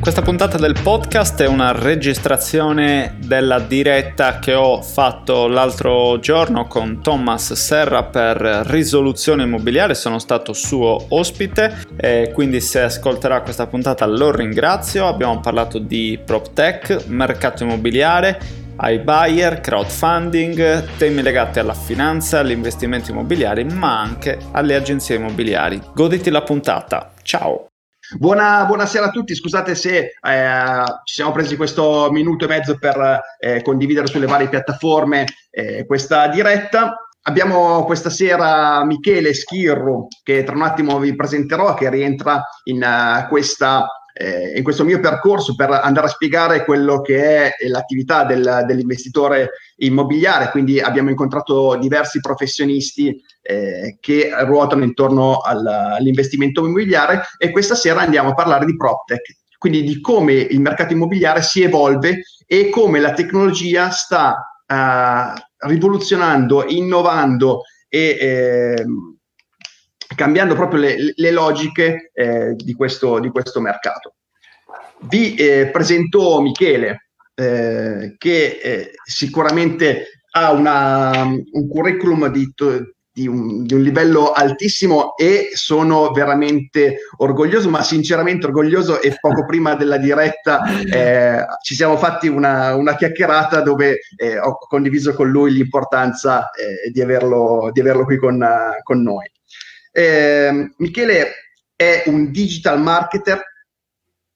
Questa puntata del podcast è una registrazione della diretta che ho fatto l'altro giorno con Thomas Serra per risoluzione immobiliare, sono stato suo ospite e quindi se ascolterà questa puntata lo ringrazio. Abbiamo parlato di PropTech, mercato immobiliare, ai buyer, crowdfunding, temi legati alla finanza, agli investimenti immobiliari, ma anche alle agenzie immobiliari. Goditi la puntata. Ciao! Buona, buonasera a tutti, scusate se eh, ci siamo presi questo minuto e mezzo per eh, condividere sulle varie piattaforme eh, questa diretta. Abbiamo questa sera Michele Schirru, che tra un attimo vi presenterò, che rientra in, uh, questa, eh, in questo mio percorso per andare a spiegare quello che è l'attività del, dell'investitore immobiliare. Quindi abbiamo incontrato diversi professionisti eh, che ruotano intorno al, all'investimento immobiliare e questa sera andiamo a parlare di PropTech, quindi di come il mercato immobiliare si evolve e come la tecnologia sta uh, rivoluzionando, innovando e eh, cambiando proprio le, le logiche eh, di, questo, di, questo, mercato. Vi eh, presento Michele, eh, che eh, sicuramente ha una, un curriculum di, di un, di un, livello altissimo e sono veramente orgoglioso, ma sinceramente orgoglioso e poco prima della diretta eh, ci siamo fatti una, una chiacchierata dove eh, ho condiviso con lui l'importanza di, averlo, di, averlo, qui con, con noi. Ehm, Michele è un digital marketer,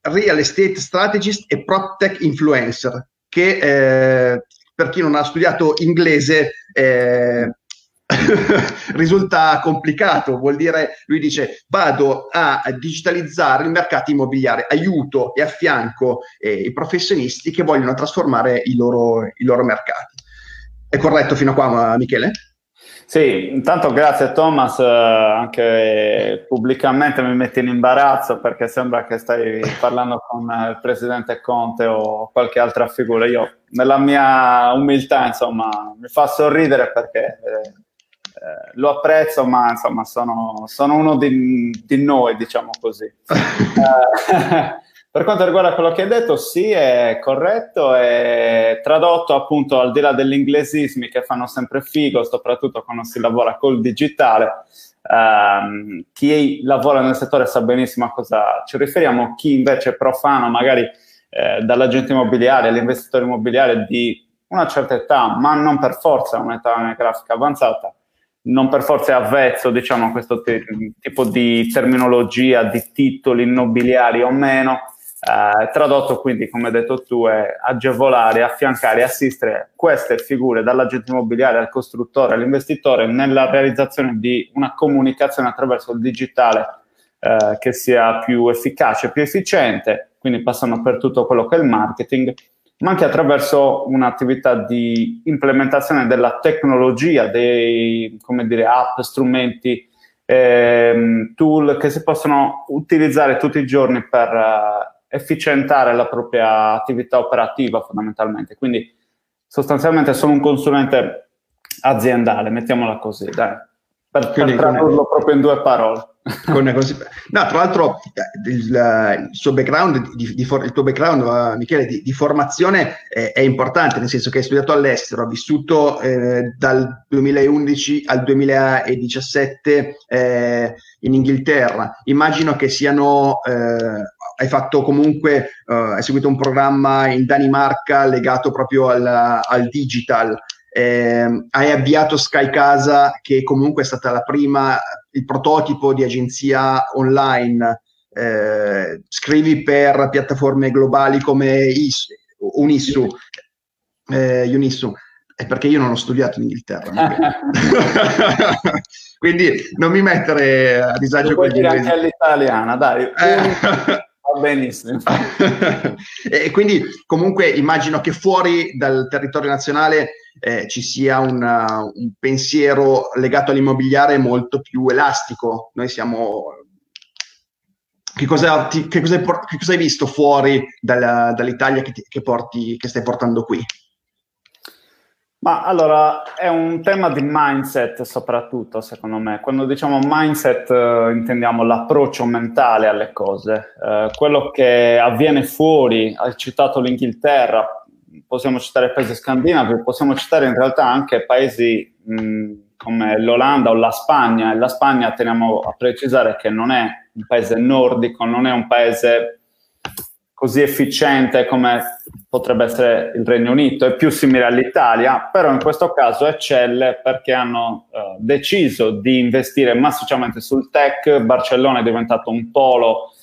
real estate strategist e prop tech influencer che eh, per chi non ha studiato inglese eh, risulta complicato, vuol dire, lui dice vado a digitalizzare il mercato immobiliare, aiuto e affianco eh, i professionisti che vogliono trasformare i loro, i loro mercati. È corretto fino a qua, Michele? Sì, intanto grazie Thomas, eh, anche pubblicamente mi metti in imbarazzo perché sembra che stai parlando con il presidente Conte o qualche altra figura. Io, nella mia umiltà, insomma, mi fa sorridere perché eh, eh, lo apprezzo, ma insomma sono, sono uno di, di, noi, diciamo così. eh, per quanto riguarda quello che hai detto, sì, è corretto, è tradotto appunto al di là degli inglesismi che fanno sempre figo, soprattutto quando si lavora col digitale. Um, chi lavora nel settore sa benissimo a cosa ci riferiamo, chi invece è profano, magari eh, dall'agente immobiliare all'investitore immobiliare di una certa età, ma non per forza un'età anagrafica avanzata, non per forza è avvezzo diciamo, a questo t- tipo di terminologia, di titoli immobiliari o meno. Eh, tradotto quindi, come hai detto tu, è agevolare, affiancare, assistere queste figure dall'agente immobiliare al costruttore, all'investitore nella realizzazione di una comunicazione attraverso il digitale eh, che sia più efficace, più efficiente, quindi passano per tutto quello che è il marketing ma anche attraverso un'attività di implementazione della tecnologia, dei come dire, app, strumenti, ehm, tool che si possono utilizzare tutti i giorni per uh, efficientare la propria attività operativa fondamentalmente. Quindi sostanzialmente sono un consulente aziendale, mettiamola così, dai, per, per tradurlo proprio in due parole. Con, no, tra l'altro il, il suo background, di, di, il tuo background, Michele, di, di formazione è, è, importante, nel senso che hai studiato all'estero, ha vissuto eh, dal 2011 al 2017 eh, in Inghilterra. Immagino che siano, eh, hai fatto comunque, uh, hai seguito un programma in Danimarca legato proprio al, al digital. Eh, hai avviato Sky Casa, che comunque è stata la prima, il prototipo di agenzia online. Eh, scrivi per piattaforme globali come Is, Unissu, eh, Unissu. È perché io non ho studiato in Inghilterra. Quindi non mi mettere a disagio con gli inglesi. anche all'italiana, dai. Eh. Va benissimo. e quindi comunque immagino che fuori dal territorio nazionale eh, ci sia una, un pensiero legato all'immobiliare molto più elastico. Noi siamo... Che cosa, ti, che cosa, hai, che cosa hai, visto fuori dalla, dall'Italia che, ti, porti, che stai portando qui? Ma allora è un tema di mindset soprattutto, secondo me. Quando diciamo mindset eh, intendiamo l'approccio mentale alle cose. Eh, quello che avviene fuori, hai citato l'Inghilterra, possiamo citare paesi scandinavi, possiamo citare in realtà anche paesi mh, come l'Olanda o la Spagna. E la Spagna teniamo a precisare che non è un paese nordico, non è un paese così efficiente come potrebbe essere il Regno Unito, è più simile all'Italia, però in questo caso eccelle perché hanno eh, deciso di investire massicciamente sul tech, Barcellona è diventato un polo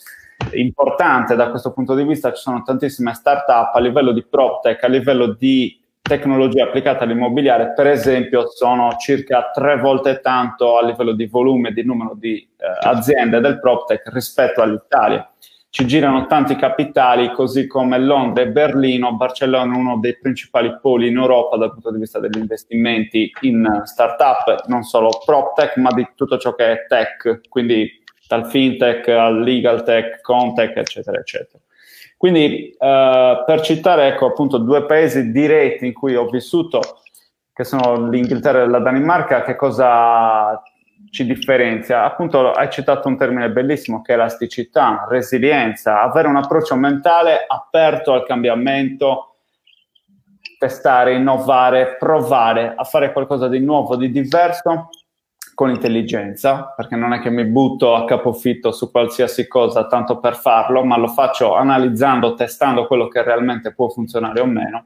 importante da questo punto di vista, ci sono tantissime start-up a livello di PropTech, a livello di tecnologia applicata all'immobiliare, per esempio, sono circa tre volte tanto a livello di volume e di numero di eh, aziende del PropTech rispetto all'Italia ci girano tanti capitali, così come Londra e Berlino. Barcellona è uno dei principali poli in Europa dal punto di vista degli investimenti in startup, non solo PropTech, ma di tutto ciò che è tech, quindi dal fintech al legal tech, contech, eccetera, eccetera. Quindi eh, per citare ecco, appunto due paesi diretti in cui ho vissuto, che sono l'Inghilterra e la Danimarca, che cosa ci differenzia? Appunto, hai citato un termine bellissimo che è elasticità, resilienza, avere un approccio mentale aperto al cambiamento, testare, innovare, provare a fare qualcosa di nuovo, di diverso con intelligenza, perché non è che mi butto a capofitto su qualsiasi cosa tanto per farlo, ma lo faccio analizzando, testando quello che realmente può funzionare o meno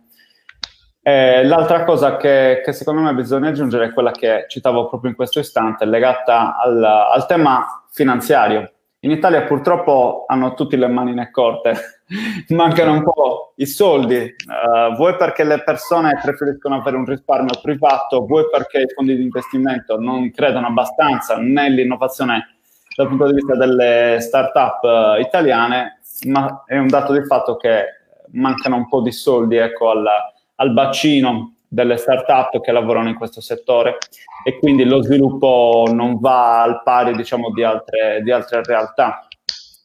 eh, l'altra cosa che, che, secondo me bisogna aggiungere è quella che citavo proprio in questo istante, legata al, al tema finanziario. In Italia purtroppo hanno tutti le manine corte, mancano un po' i soldi, uh, vuoi perché le persone preferiscono avere un risparmio privato, vuoi perché i fondi di investimento non credono abbastanza nell'innovazione dal punto di vista delle start-up uh, italiane, ma è un dato di fatto che mancano un po' di soldi ecco, alla, al bacino delle start-up che lavorano in questo settore e quindi lo sviluppo non va al pari diciamo, di, altre, di altre realtà.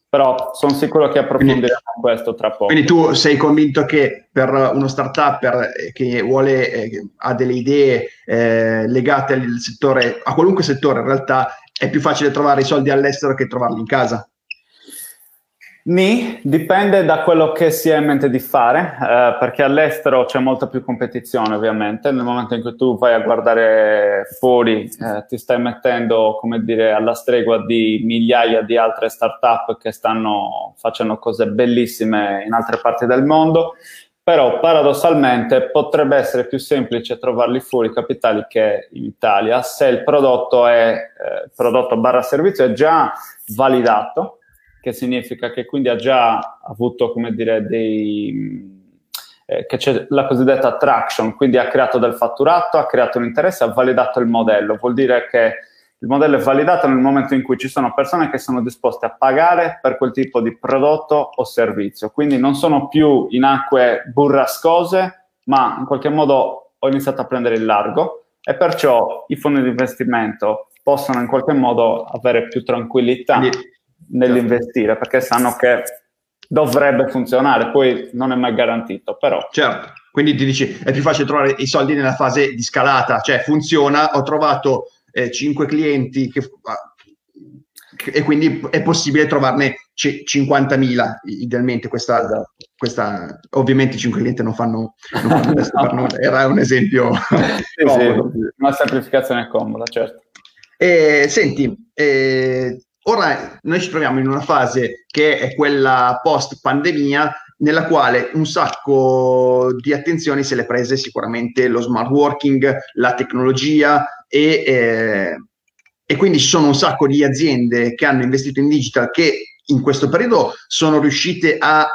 Però sono sicuro che approfondiremo quindi, questo tra poco. Quindi tu sei convinto che per uno start-up che vuole, eh, ha delle idee eh, legate al settore, a qualunque settore in realtà, è più facile trovare i soldi all'estero che trovarli in casa? Ni, dipende da quello che si ha in mente di fare, eh, perché all'estero c'è molta più competizione ovviamente, nel momento in cui tu vai a guardare fuori eh, ti stai mettendo, come dire, alla stregua di migliaia di altre start-up che stanno facendo cose bellissime in altre parti del mondo, però paradossalmente potrebbe essere più semplice trovarli fuori capitali che in Italia se il prodotto è eh, prodotto barra servizio è già validato che significa che quindi ha già avuto, come dire, dei... Eh, che c'è la cosiddetta attraction, quindi ha creato del fatturato, ha creato un interesse, ha validato il modello. Vuol dire che il modello è validato nel momento in cui ci sono persone che sono disposte a pagare per quel tipo di prodotto o servizio. Quindi non sono più in acque burrascose, ma in qualche modo ho iniziato a prendere il largo e perciò i fondi di investimento possono in qualche modo avere più tranquillità. Quindi nell'investire perché sanno che dovrebbe funzionare, poi non è mai garantito, però. Certo, quindi ti dici è più facile trovare i soldi nella fase di scalata, cioè funziona, ho trovato eh, 5 clienti che, e quindi è possibile trovarne c- 50.000 idealmente questa, esatto. questa, ovviamente i 5 clienti non fanno, non fanno per nulla era un esempio sì, sì, una semplificazione comoda certo. E, senti eh, Ora noi ci troviamo in una fase che è quella post pandemia nella quale un sacco di attenzioni se le prese sicuramente lo smart working, la tecnologia e, eh, e quindi ci sono un sacco di aziende che hanno investito in digital che in questo periodo sono riuscite a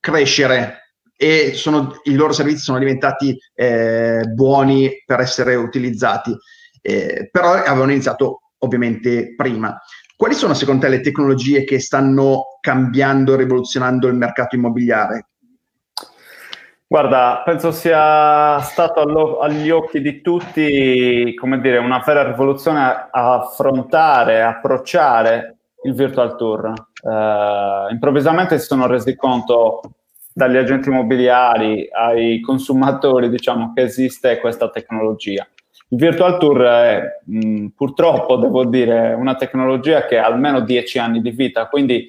crescere e sono, i loro servizi sono diventati eh, buoni per essere utilizzati, eh, però avevano iniziato ovviamente prima. Quali sono secondo te le tecnologie che stanno cambiando e rivoluzionando il mercato immobiliare? Guarda, penso sia stato allo- agli occhi di tutti, come dire, una vera rivoluzione a affrontare, approcciare il virtual tour. Uh, improvvisamente si sono resi conto dagli agenti immobiliari ai consumatori, diciamo che esiste questa tecnologia. Il virtual tour è mh, purtroppo, devo dire, una tecnologia che ha almeno 10 anni di vita, quindi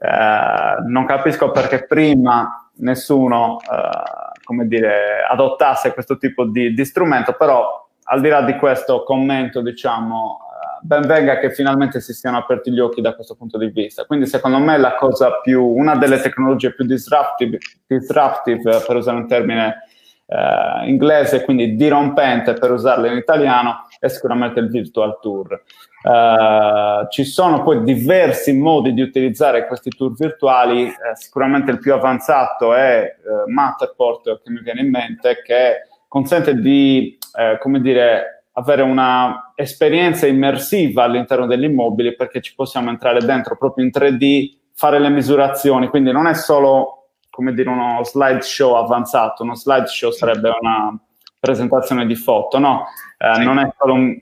eh, non capisco perché prima nessuno, eh, come dire, adottasse questo tipo di, di, strumento, però al di là di questo commento, diciamo, eh, ben venga che finalmente si siano aperti gli occhi da questo punto di vista. Quindi secondo me la cosa più, una delle tecnologie più disruptive, disruptive per usare un termine eh, inglese, quindi dirompente per usarlo in italiano, è sicuramente il virtual tour. Uh, ci sono poi diversi modi di utilizzare questi tour virtuali, uh, sicuramente il più avanzato è uh, Matterport che mi viene in mente, che consente di, come dire, avere una esperienza immersiva all'interno degli immobili perché ci possiamo entrare dentro proprio in 3D, fare le misurazioni, quindi non è solo come dire, uno slideshow avanzato. Uno slideshow sarebbe una presentazione di foto, no? Eh, non è solo un,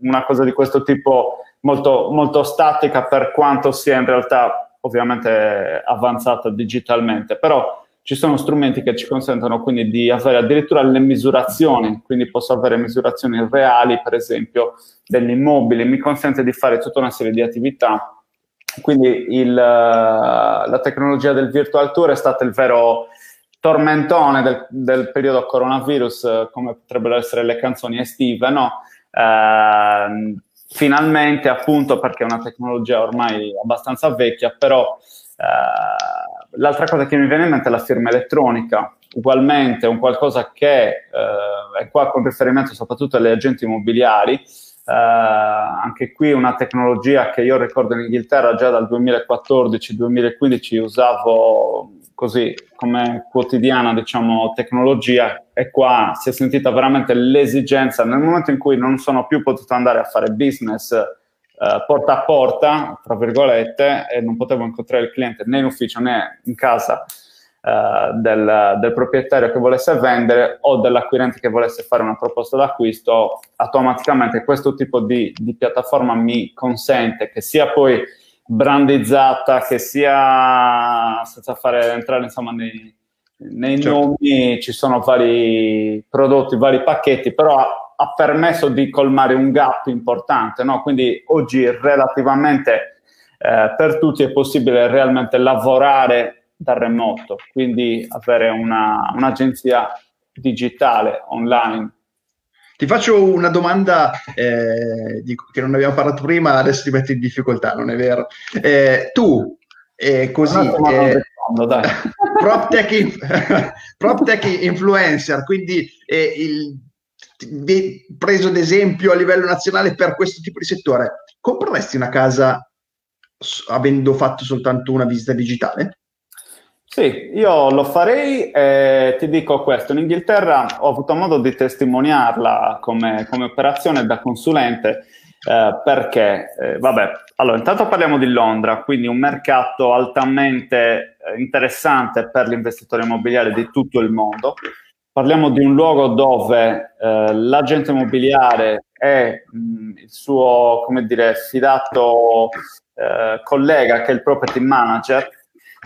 una cosa di questo tipo molto, molto statica per quanto sia in realtà ovviamente avanzata digitalmente, però ci sono strumenti che ci consentono quindi di avere addirittura le misurazioni, quindi posso avere misurazioni reali, per esempio, degli immobili, mi consente di fare tutta una serie di attività quindi il, la tecnologia del virtual tour è stata il vero tormentone del, del, periodo coronavirus, come potrebbero essere le canzoni estive, no? Eh, finalmente, appunto, perché è una tecnologia ormai abbastanza vecchia, però eh, l'altra cosa che mi viene in mente è la firma elettronica, ugualmente un qualcosa che eh, è qua con riferimento soprattutto agli agenti immobiliari, Uh, anche qui una tecnologia che io ricordo in Inghilterra già dal 2014-2015 usavo così come quotidiana diciamo tecnologia. E qua si è sentita veramente l'esigenza. Nel momento in cui non sono più potuto andare a fare business uh, porta a porta tra virgolette e non potevo incontrare il cliente né in ufficio né in casa Uh, del, del, proprietario che volesse vendere o dell'acquirente che volesse fare una proposta d'acquisto, automaticamente questo tipo di, di piattaforma mi consente che sia poi brandizzata, che sia senza fare entrare insomma nei, nei certo. nomi, ci sono vari prodotti, vari pacchetti, però ha, ha permesso di colmare un gap importante, no? quindi oggi relativamente eh, per tutti è possibile realmente lavorare da remoto, quindi avere una, un'agenzia digitale online. Ti faccio una domanda eh, di, che non abbiamo parlato prima, adesso ti metto in difficoltà, non è vero? Eh, tu, eh, così, eh, rispondo, prop, tech, prop tech influencer, quindi eh, il, preso ad esempio a livello nazionale per questo tipo di settore, compreresti una casa avendo fatto soltanto una visita digitale? Sì, io lo farei e ti dico questo, in Inghilterra ho avuto modo di testimoniarla come, come operazione da consulente eh, perché, eh, vabbè, allora intanto parliamo di Londra, quindi un mercato altamente eh, interessante per l'investitore immobiliare di tutto il mondo. Parliamo di un luogo dove eh, l'agente immobiliare è mh, il suo, come dire, fidato eh, collega che è il property manager.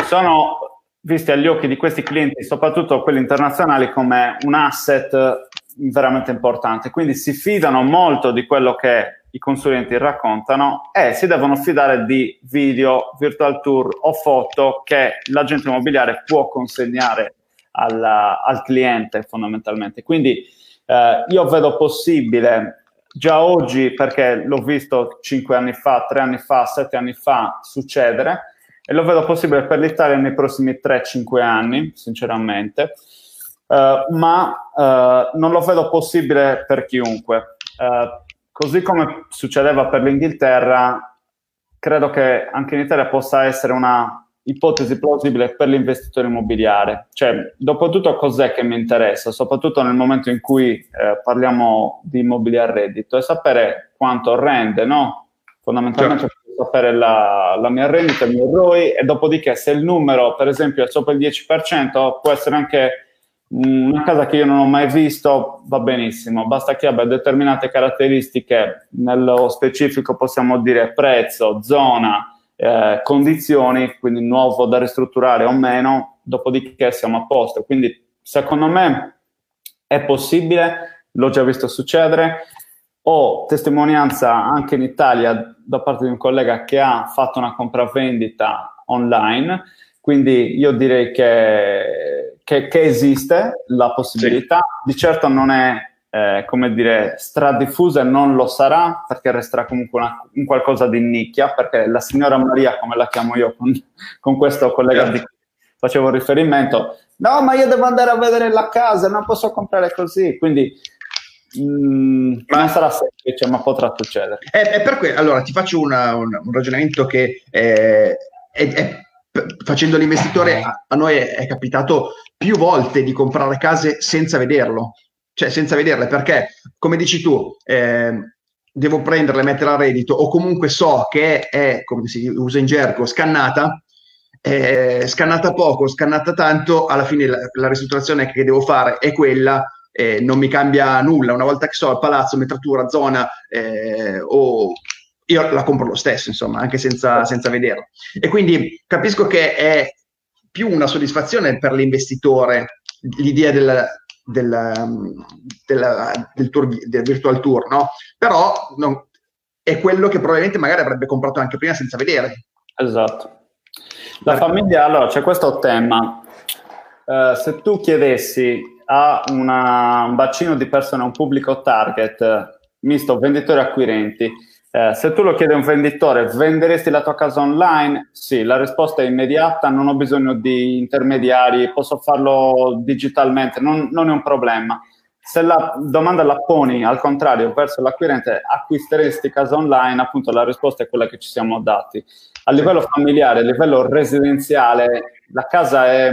Sono visti agli occhi di questi clienti, soprattutto quelli internazionali, come un asset veramente importante. Quindi si fidano molto di quello che i consulenti raccontano e si devono fidare di video, virtual tour o foto che l'agente immobiliare può consegnare al, al cliente fondamentalmente. Quindi eh, io vedo possibile già oggi, perché l'ho visto 5 anni fa, 3 anni fa, 7 anni fa succedere, e lo vedo possibile per l'Italia nei prossimi 3-5 anni, sinceramente, uh, ma uh, non lo vedo possibile per chiunque. Uh, così come succedeva per l'Inghilterra, credo che anche in Italia possa essere una ipotesi plausibile per l'investitore immobiliare. Cioè, dopo tutto cos'è che mi interessa, soprattutto nel momento in cui eh, parliamo di immobiliare a reddito, è sapere quanto rende, no? Fondamentalmente sapere la, la, mia rendita, il mio ROI e dopodiché se il numero per esempio è sopra il 10% può essere anche una casa che io non ho mai visto, va benissimo, basta che abbia determinate caratteristiche, nello specifico possiamo dire prezzo, zona, eh, condizioni, quindi nuovo da ristrutturare o meno, dopodiché siamo a posto. Quindi secondo me è possibile, l'ho già visto succedere. Ho testimonianza anche in Italia da parte di un collega che ha fatto una compravendita online, quindi io direi che, che, che esiste la possibilità, sì. di certo non è eh, come dire, stradiffusa e non lo sarà perché resterà comunque una, un qualcosa di nicchia, perché la signora Maria, come la chiamo io con, con questo collega di cui facevo riferimento, no, ma io devo andare a vedere la casa, non posso comprare così, quindi mm, ma, non sarà semplice, ma potrà succedere. È, è per quello, allora ti faccio una, un, un, ragionamento che eh, è, è, facendo l'investitore a, a noi è, capitato più volte di comprare case senza vederlo cioè senza vederle, perché come dici tu, eh, devo prenderle e metterle a reddito, o comunque so che è, come si usa in gergo, scannata, eh, scannata poco, scannata tanto, alla fine la, la ristrutturazione che devo fare è quella, eh, non mi cambia nulla. Una volta che so il palazzo, metratura, zona, eh, o io la compro lo stesso, insomma, anche senza, senza vederla. E quindi capisco che è più una soddisfazione per l'investitore l'idea del, del, del, del, tour, del virtual tour, no? Però non, è quello che probabilmente magari avrebbe comprato anche prima senza vedere. Esatto. La Perché... famiglia, allora c'è questo tema. Uh, se tu chiedessi a una, un bacino di persone, un pubblico target, misto venditori e acquirenti, eh, se tu lo chiedi a un venditore, venderesti la tua casa online? Sì, la risposta è immediata, non ho bisogno di intermediari, posso farlo digitalmente, non, non è un problema. Se la domanda la poni al contrario verso l'acquirente, acquisteresti casa online? Appunto la risposta è quella che ci siamo dati. A livello familiare, a livello residenziale, la casa è,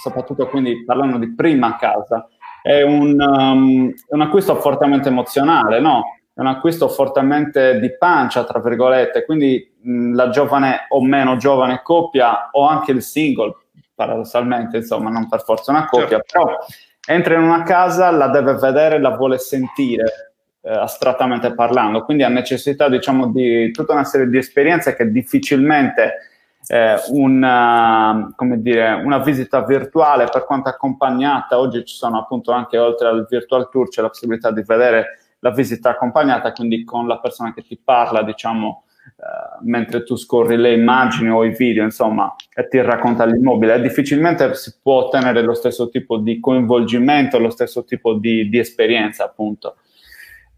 soprattutto quindi parlando di prima casa, è un, um, un acquisto fortemente emozionale, no? è un acquisto fortemente di pancia, tra virgolette, quindi mh, la giovane o meno giovane coppia o anche il single, paradossalmente, insomma, non per forza una coppia, certo. però entra in una casa, la deve vedere, la vuole sentire, eh, astrattamente parlando, quindi ha necessità, diciamo, di tutta una serie di esperienze che difficilmente eh, una, dire, una visita virtuale, per quanto accompagnata, oggi ci sono appunto anche oltre al virtual tour, c'è la possibilità di vedere la visita accompagnata, quindi con la persona che ti parla, diciamo, eh, mentre tu scorri le immagini o i video, insomma, e ti racconta l'immobile. difficilmente si può ottenere lo stesso tipo di coinvolgimento, lo stesso tipo di, di esperienza, appunto.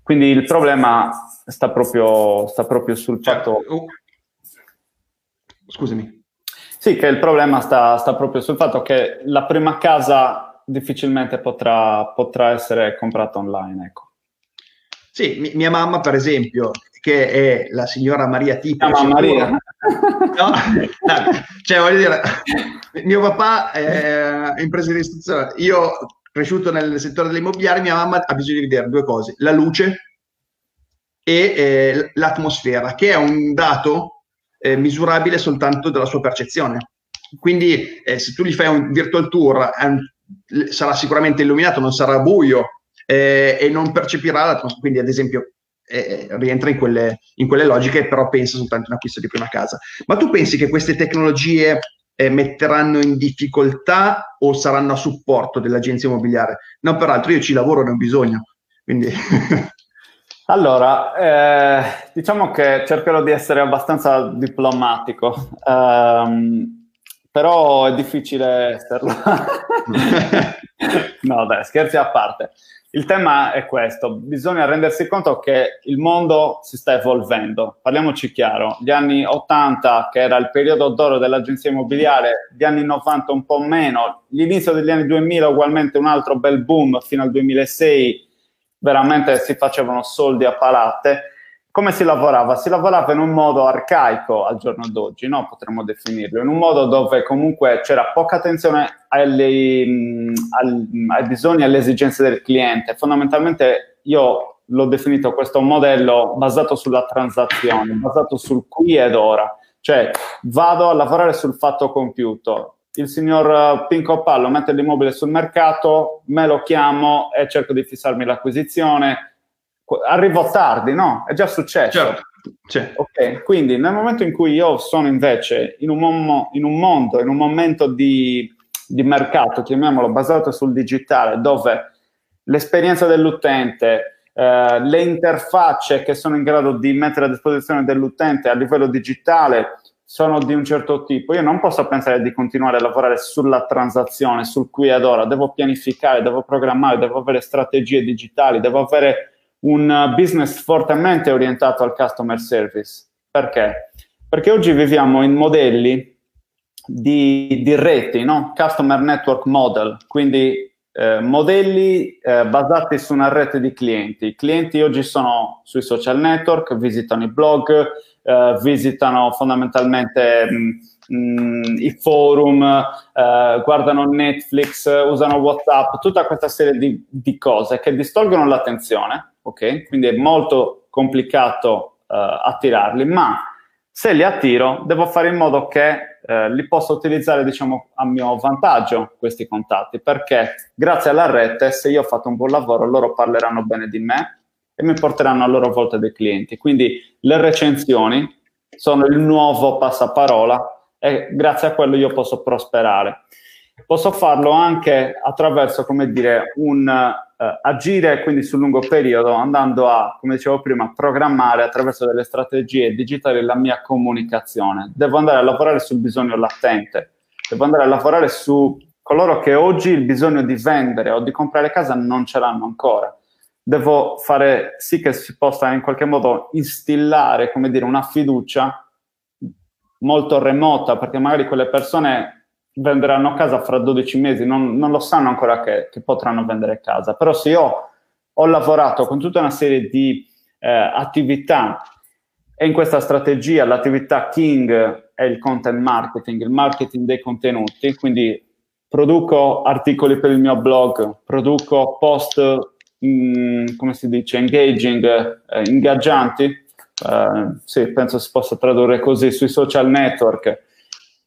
Quindi il problema sta proprio, sta proprio sul cioè, fatto... Uh, scusami. Sì, che il problema sta, sta, proprio sul fatto che la prima casa difficilmente potrà, potrà essere comprata online, ecco. Sì, mi, mia mamma, per esempio, che è la signora Maria Tipo. Mamma Maria. No? no, cioè, voglio dire, mio papà è impresa di istruzione. Io, cresciuto nel settore dell'immobiliare, mia mamma ha bisogno di vedere due cose: la luce e eh, l'atmosfera, che è un dato eh, misurabile soltanto dalla sua percezione. Quindi, eh, se tu gli fai un virtual tour, un, sarà sicuramente illuminato, non sarà buio, eh, e non percepirà l'atmosfera. Quindi, ad esempio, eh, rientra in quelle, in quelle, logiche, però pensa soltanto in acquisto di prima casa. Ma tu pensi che queste tecnologie eh, metteranno in difficoltà o saranno a supporto dell'agenzia immobiliare? No, peraltro io ci lavoro, ne ho bisogno. Quindi... Allora, eh, diciamo che cercherò di essere abbastanza diplomatico, um, però è difficile esserlo. no, dai, scherzi a parte. Il tema è questo, bisogna rendersi conto che il mondo si sta evolvendo, parliamoci chiaro, gli anni 80 che era il periodo d'oro dell'agenzia immobiliare, gli anni 90 un po' meno, l'inizio degli anni 2000 ugualmente un altro bel boom fino al 2006, veramente si facevano soldi a palate, come si lavorava? Si lavorava in un modo arcaico al giorno d'oggi, no? potremmo definirlo, in un modo dove comunque c'era poca attenzione alle, mh, al, ai bisogni e alle esigenze del cliente. Fondamentalmente io l'ho definito questo modello basato sulla transazione, basato sul qui ed ora. Cioè vado a lavorare sul fatto compiuto. Il signor Pinco Pallo mette l'immobile sul mercato, me lo chiamo e cerco di fissarmi l'acquisizione arrivo tardi, no? È già successo. Certo. Certo. Ok, quindi nel momento in cui io sono invece in un, mo- in un mondo, in un momento di di mercato, chiamiamolo, basato sul digitale, dove l'esperienza dell'utente, eh, le interfacce che sono in grado di mettere a disposizione dell'utente a livello digitale sono di un certo tipo, io non posso pensare di continuare a lavorare sulla transazione, sul qui ed ora, devo pianificare, devo programmare, devo avere strategie digitali, devo avere un business fortemente orientato al customer service. Perché? Perché oggi viviamo in modelli di, di reti, no? Customer Network Model, quindi eh, modelli eh, basati su una rete di clienti. I clienti oggi sono sui social network, visitano i blog, eh, visitano fondamentalmente mh, mm, mh, mm, i forum, eh, guardano Netflix, usano WhatsApp, tutta questa serie di, di, cose che distolgono l'attenzione, ok? Quindi è molto complicato eh, attirarli, ma se li attiro devo fare in modo che eh, li posso utilizzare diciamo a mio vantaggio questi contatti perché grazie alla rete se io ho fatto un buon lavoro loro parleranno bene di me e mi porteranno a loro volta dei clienti quindi le recensioni sono il nuovo passaparola e grazie a quello io posso prosperare posso farlo anche attraverso come dire un eh, agire quindi sul lungo periodo andando a, come dicevo prima, programmare attraverso delle strategie digitali la mia comunicazione. Devo andare a lavorare sul bisogno latente, devo andare a lavorare su coloro che oggi il bisogno di vendere o di comprare casa non ce l'hanno ancora. Devo fare sì che si possa in qualche modo instillare, come dire, una fiducia molto remota, perché magari quelle persone venderanno casa fra 12 mesi, non, non lo sanno ancora che, che, potranno vendere casa. Però se io ho lavorato con tutta una serie di eh, attività e in questa strategia l'attività king è il content marketing, il marketing dei contenuti, quindi produco articoli per il mio blog, produco post, mm, come si dice, engaging, eh, ingaggianti, eh, sì, penso si possa tradurre così, sui social network,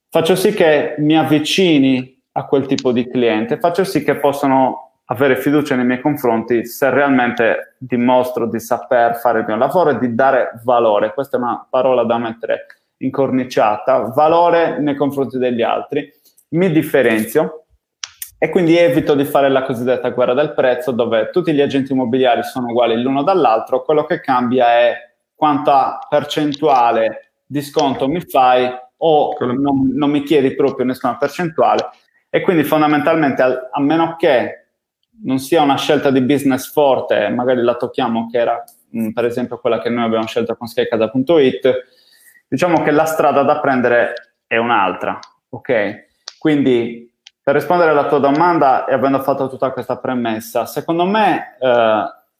faccio sì che mi avvicini a quel tipo di cliente, faccio sì che possano avere fiducia nei miei confronti se realmente dimostro di saper fare il mio lavoro e di dare valore. Questa è una parola da mettere incorniciata, valore nei confronti degli altri. Mi differenzio e quindi evito di fare la cosiddetta guerra del prezzo dove tutti gli agenti immobiliari sono uguali l'uno dall'altro, quello che cambia è quanta percentuale di sconto mi fai o non, non, mi chiedi proprio nessuna percentuale e quindi fondamentalmente a, a, meno che non sia una scelta di business forte, magari la tocchiamo che era mh, mm, per esempio quella che noi abbiamo scelto con skycasa.it, diciamo che la strada da prendere è un'altra, ok? Quindi per rispondere alla tua domanda e avendo fatto tutta questa premessa, secondo me eh,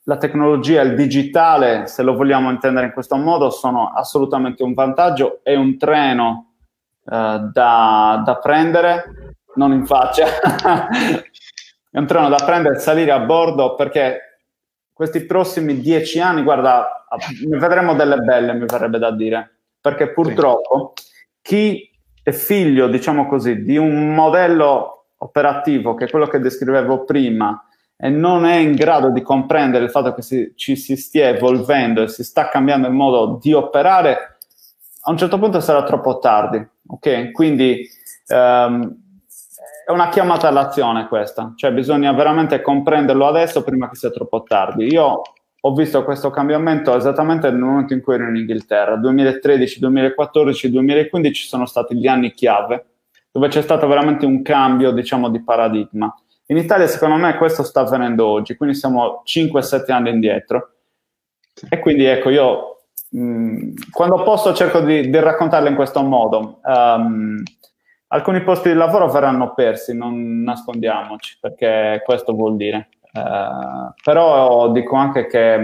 la tecnologia, il digitale, se lo vogliamo intendere in questo modo, sono assolutamente un vantaggio e un treno eh, da, da, prendere, non in faccia, è un treno da prendere, salire a bordo perché questi prossimi dieci anni, guarda, ne vedremo delle belle, mi verrebbe da dire, perché purtroppo chi è figlio, diciamo così, di un modello operativo che è quello che descrivevo prima e non è in grado di comprendere il fatto che si, ci si stia evolvendo e si sta cambiando il modo di operare, a un certo punto sarà troppo tardi, ok? Quindi um, è una chiamata all'azione questa, cioè bisogna veramente comprenderlo adesso prima che sia troppo tardi. Io ho visto questo cambiamento esattamente nel momento in cui ero in Inghilterra, 2013, 2014, 2015 sono stati gli anni chiave, dove c'è stato veramente un cambio, diciamo, di paradigma. In Italia, secondo me, questo sta avvenendo oggi, quindi siamo 5-7 anni indietro. E quindi, ecco, io Mm, quando posso cerco di, di raccontarle in questo modo. Um, alcuni posti di lavoro verranno persi, non nascondiamoci, perché questo vuol dire. Uh, però dico anche che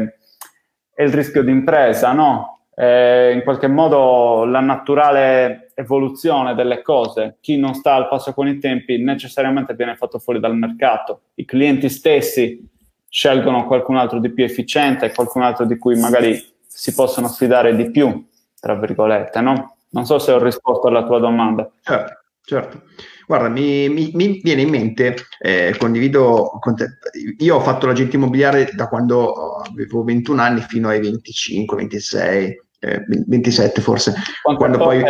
è il rischio di impresa, no? È in qualche modo la naturale evoluzione delle cose. Chi non sta al passo con i tempi necessariamente viene fatto fuori dal mercato. I clienti stessi scelgono qualcun altro di più efficiente, qualcun altro di cui magari si possono fidare di più, tra virgolette, no? Non so se ho risposto alla tua domanda. Certo, certo. Guarda, mi, mi, mi viene in mente, eh, condivido con te, io ho fatto l'agente immobiliare da quando avevo 21 anni fino ai 25, 26, eh, 27 forse. Quanto quando poi?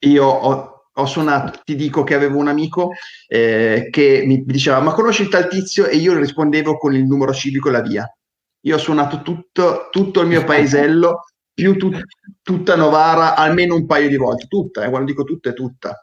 Io ho, ho suonato, ti dico che avevo un amico eh, che mi diceva ma conosci il tal tizio e io rispondevo con il numero civico e la via. Io ho suonato tutto, tutto il mio paesello, più tu, tutta Novara, almeno un paio di volte, tutta, eh, quando dico tutta è tutta.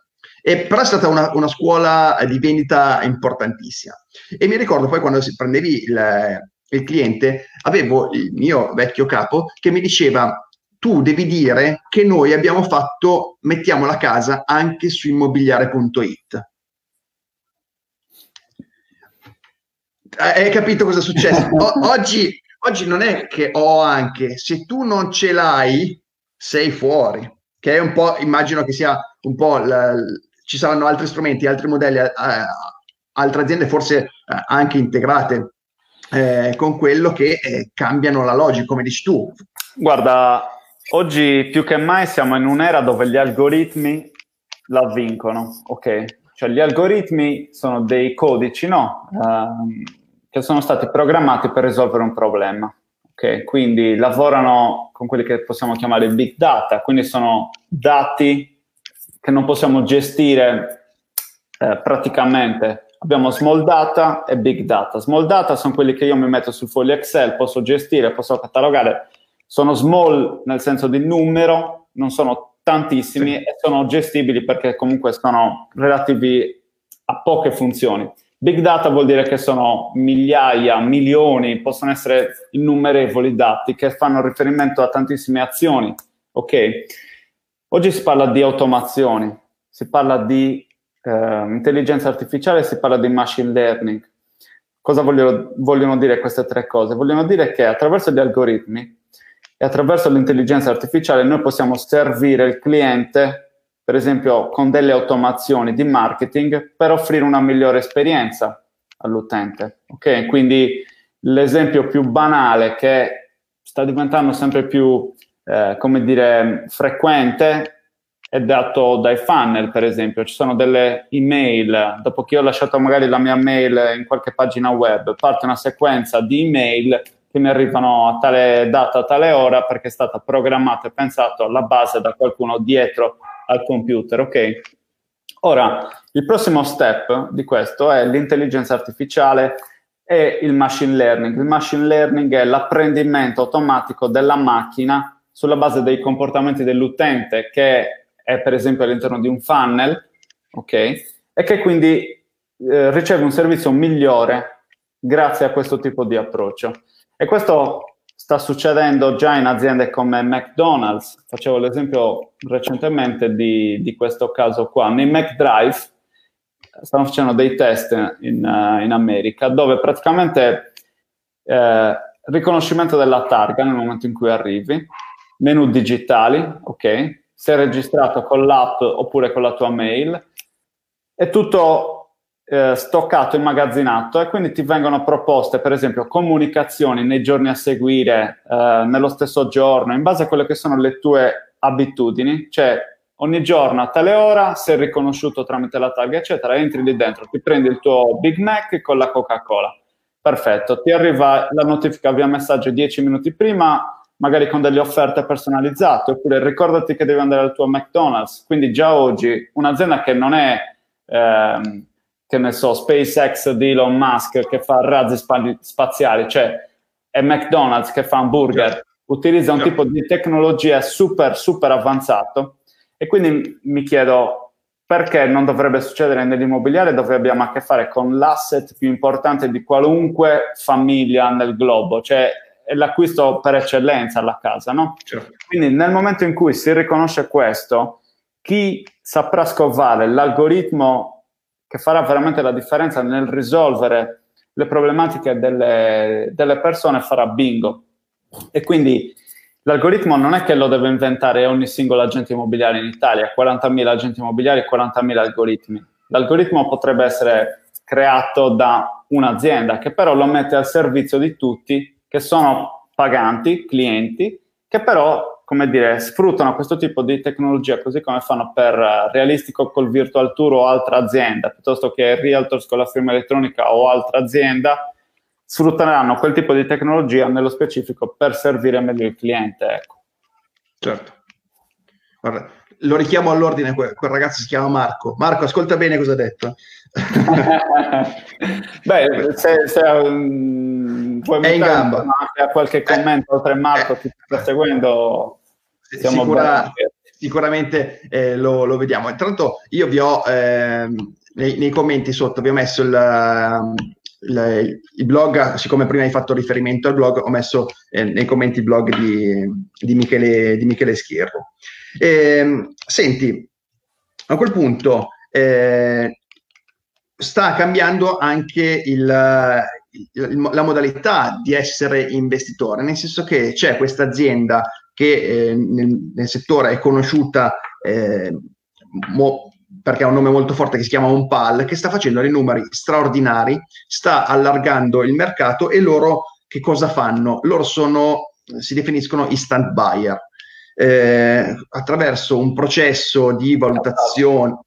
E, però è stata una, una, scuola di vendita importantissima. E mi ricordo poi quando prendevi il, il cliente, avevo il mio vecchio capo che mi diceva tu devi dire che noi abbiamo fatto, mettiamo la casa anche su immobiliare.it. Hai capito cosa è successo? O- oggi, oggi non è che ho anche, se tu non ce l'hai, sei fuori. Che è un po', immagino che sia un po', la, ci saranno altri strumenti, altri modelli, eh, altre aziende forse eh, anche integrate eh, con quello che eh, cambiano la logica, come dici tu. Guarda, Oggi più che mai siamo in un'era dove gli algoritmi la vincono, ok? Cioè gli algoritmi sono dei codici, no? Uh, che sono stati programmati per risolvere un problema, ok? Quindi lavorano con quelli che possiamo chiamare big data, quindi sono dati che non possiamo gestire eh, praticamente. Abbiamo small data e big data. Small data sono quelli che io mi metto sul foglio Excel, posso gestire, posso catalogare sono small nel senso di numero, non sono tantissimi sì. e sono gestibili perché comunque sono relativi a poche funzioni. Big data vuol dire che sono migliaia, milioni, possono essere innumerevoli dati che fanno riferimento a tantissime azioni. Ok? Oggi si parla di automazioni, si parla di eh, intelligenza artificiale, si parla di machine learning. Cosa vogliono, vogliono dire queste tre cose? Vogliono dire che attraverso gli algoritmi e attraverso l'intelligenza artificiale noi possiamo servire il cliente, per esempio con delle automazioni di marketing, per offrire una migliore esperienza all'utente. Ok? Quindi l'esempio più banale che sta diventando sempre più, eh, come dire, frequente è dato dai funnel, per esempio. Ci sono delle email, dopo che ho lasciato magari la mia mail in qualche pagina web, parte una sequenza di email che mi arrivano a tale data, a tale ora, perché è stata programmata e pensato alla base da qualcuno dietro al computer, ok? Ora, il prossimo step di questo è l'intelligenza artificiale e il machine learning. Il machine learning è l'apprendimento automatico della macchina sulla base dei comportamenti dell'utente che è per esempio all'interno di un funnel, ok? E che quindi eh, riceve un servizio migliore grazie a questo tipo di approccio. E questo sta succedendo già in aziende come McDonald's. Facevo l'esempio recentemente di, di questo caso qua. Nei McDrive stanno facendo dei test in, uh, in America dove praticamente eh, riconoscimento della targa nel momento in cui arrivi, menu digitali, ok? Sei registrato con l'app oppure con la tua mail, è tutto eh, stoccato, immagazzinato e quindi ti vengono proposte, per esempio, comunicazioni nei giorni a seguire, eh, nello stesso giorno, in base a quelle che sono le tue abitudini, cioè ogni giorno a tale ora sei riconosciuto tramite la tag, eccetera, entri lì dentro, ti prendi il tuo Big Mac con la Coca-Cola. Perfetto, ti arriva la notifica via messaggio 10 minuti prima, magari con delle offerte personalizzate, oppure ricordati che devi andare al tuo McDonald's. Quindi già oggi un'azienda che non è ehm, che ne so, SpaceX di Elon Musk che fa razzi spa- spaziali, cioè è McDonald's che fa hamburger, certo. utilizza un certo. tipo di tecnologia super, super avanzato e quindi mi chiedo perché non dovrebbe succedere nell'immobiliare dove abbiamo a che fare con l'asset più importante di qualunque famiglia nel globo, cioè è l'acquisto per eccellenza alla casa, no? Certo. Quindi nel momento in cui si riconosce questo, chi saprà scovare l'algoritmo che farà veramente la differenza nel risolvere le problematiche delle, delle persone farà bingo. E quindi l'algoritmo non è che lo deve inventare ogni singolo agente immobiliare in Italia, 40.000 agenti immobiliari e 40.000 algoritmi. L'algoritmo potrebbe essere creato da un'azienda che però lo mette al servizio di tutti che sono paganti, clienti, che però come dire, sfruttano questo tipo di tecnologia così come fanno per uh, Realistico col Virtual Tour o altra azienda, piuttosto che Realtors con la firma elettronica o altra azienda, sfrutteranno quel tipo di tecnologia nello specifico per servire meglio il cliente. Ecco. Certo. Guarda, lo richiamo all'ordine, quel, quel, ragazzo si chiama Marco. Marco, ascolta bene cosa ha detto. Beh, se, se um, puoi è in gamba. a qualche commento, eh, oltre Marco, eh, ti sta seguendo, siamo sicura, sicuramente eh, lo, lo, vediamo. Intanto io vi ho eh, nei, nei, commenti sotto, vi ho messo il, il, il, blog, siccome prima hai fatto riferimento al blog, ho messo eh, nei commenti il blog di, di, Michele, di Michele Schierro. Eh, senti, a quel punto eh, sta cambiando anche il, il, la modalità di essere investitore, nel senso che c'è questa azienda che eh, nel, nel, settore è conosciuta eh, mo, perché ha un nome molto forte che si chiama OnPal, che sta facendo dei numeri straordinari, sta allargando il mercato e loro che cosa fanno? Loro sono, si definiscono instant buyer. Eh, attraverso un processo di valutazione.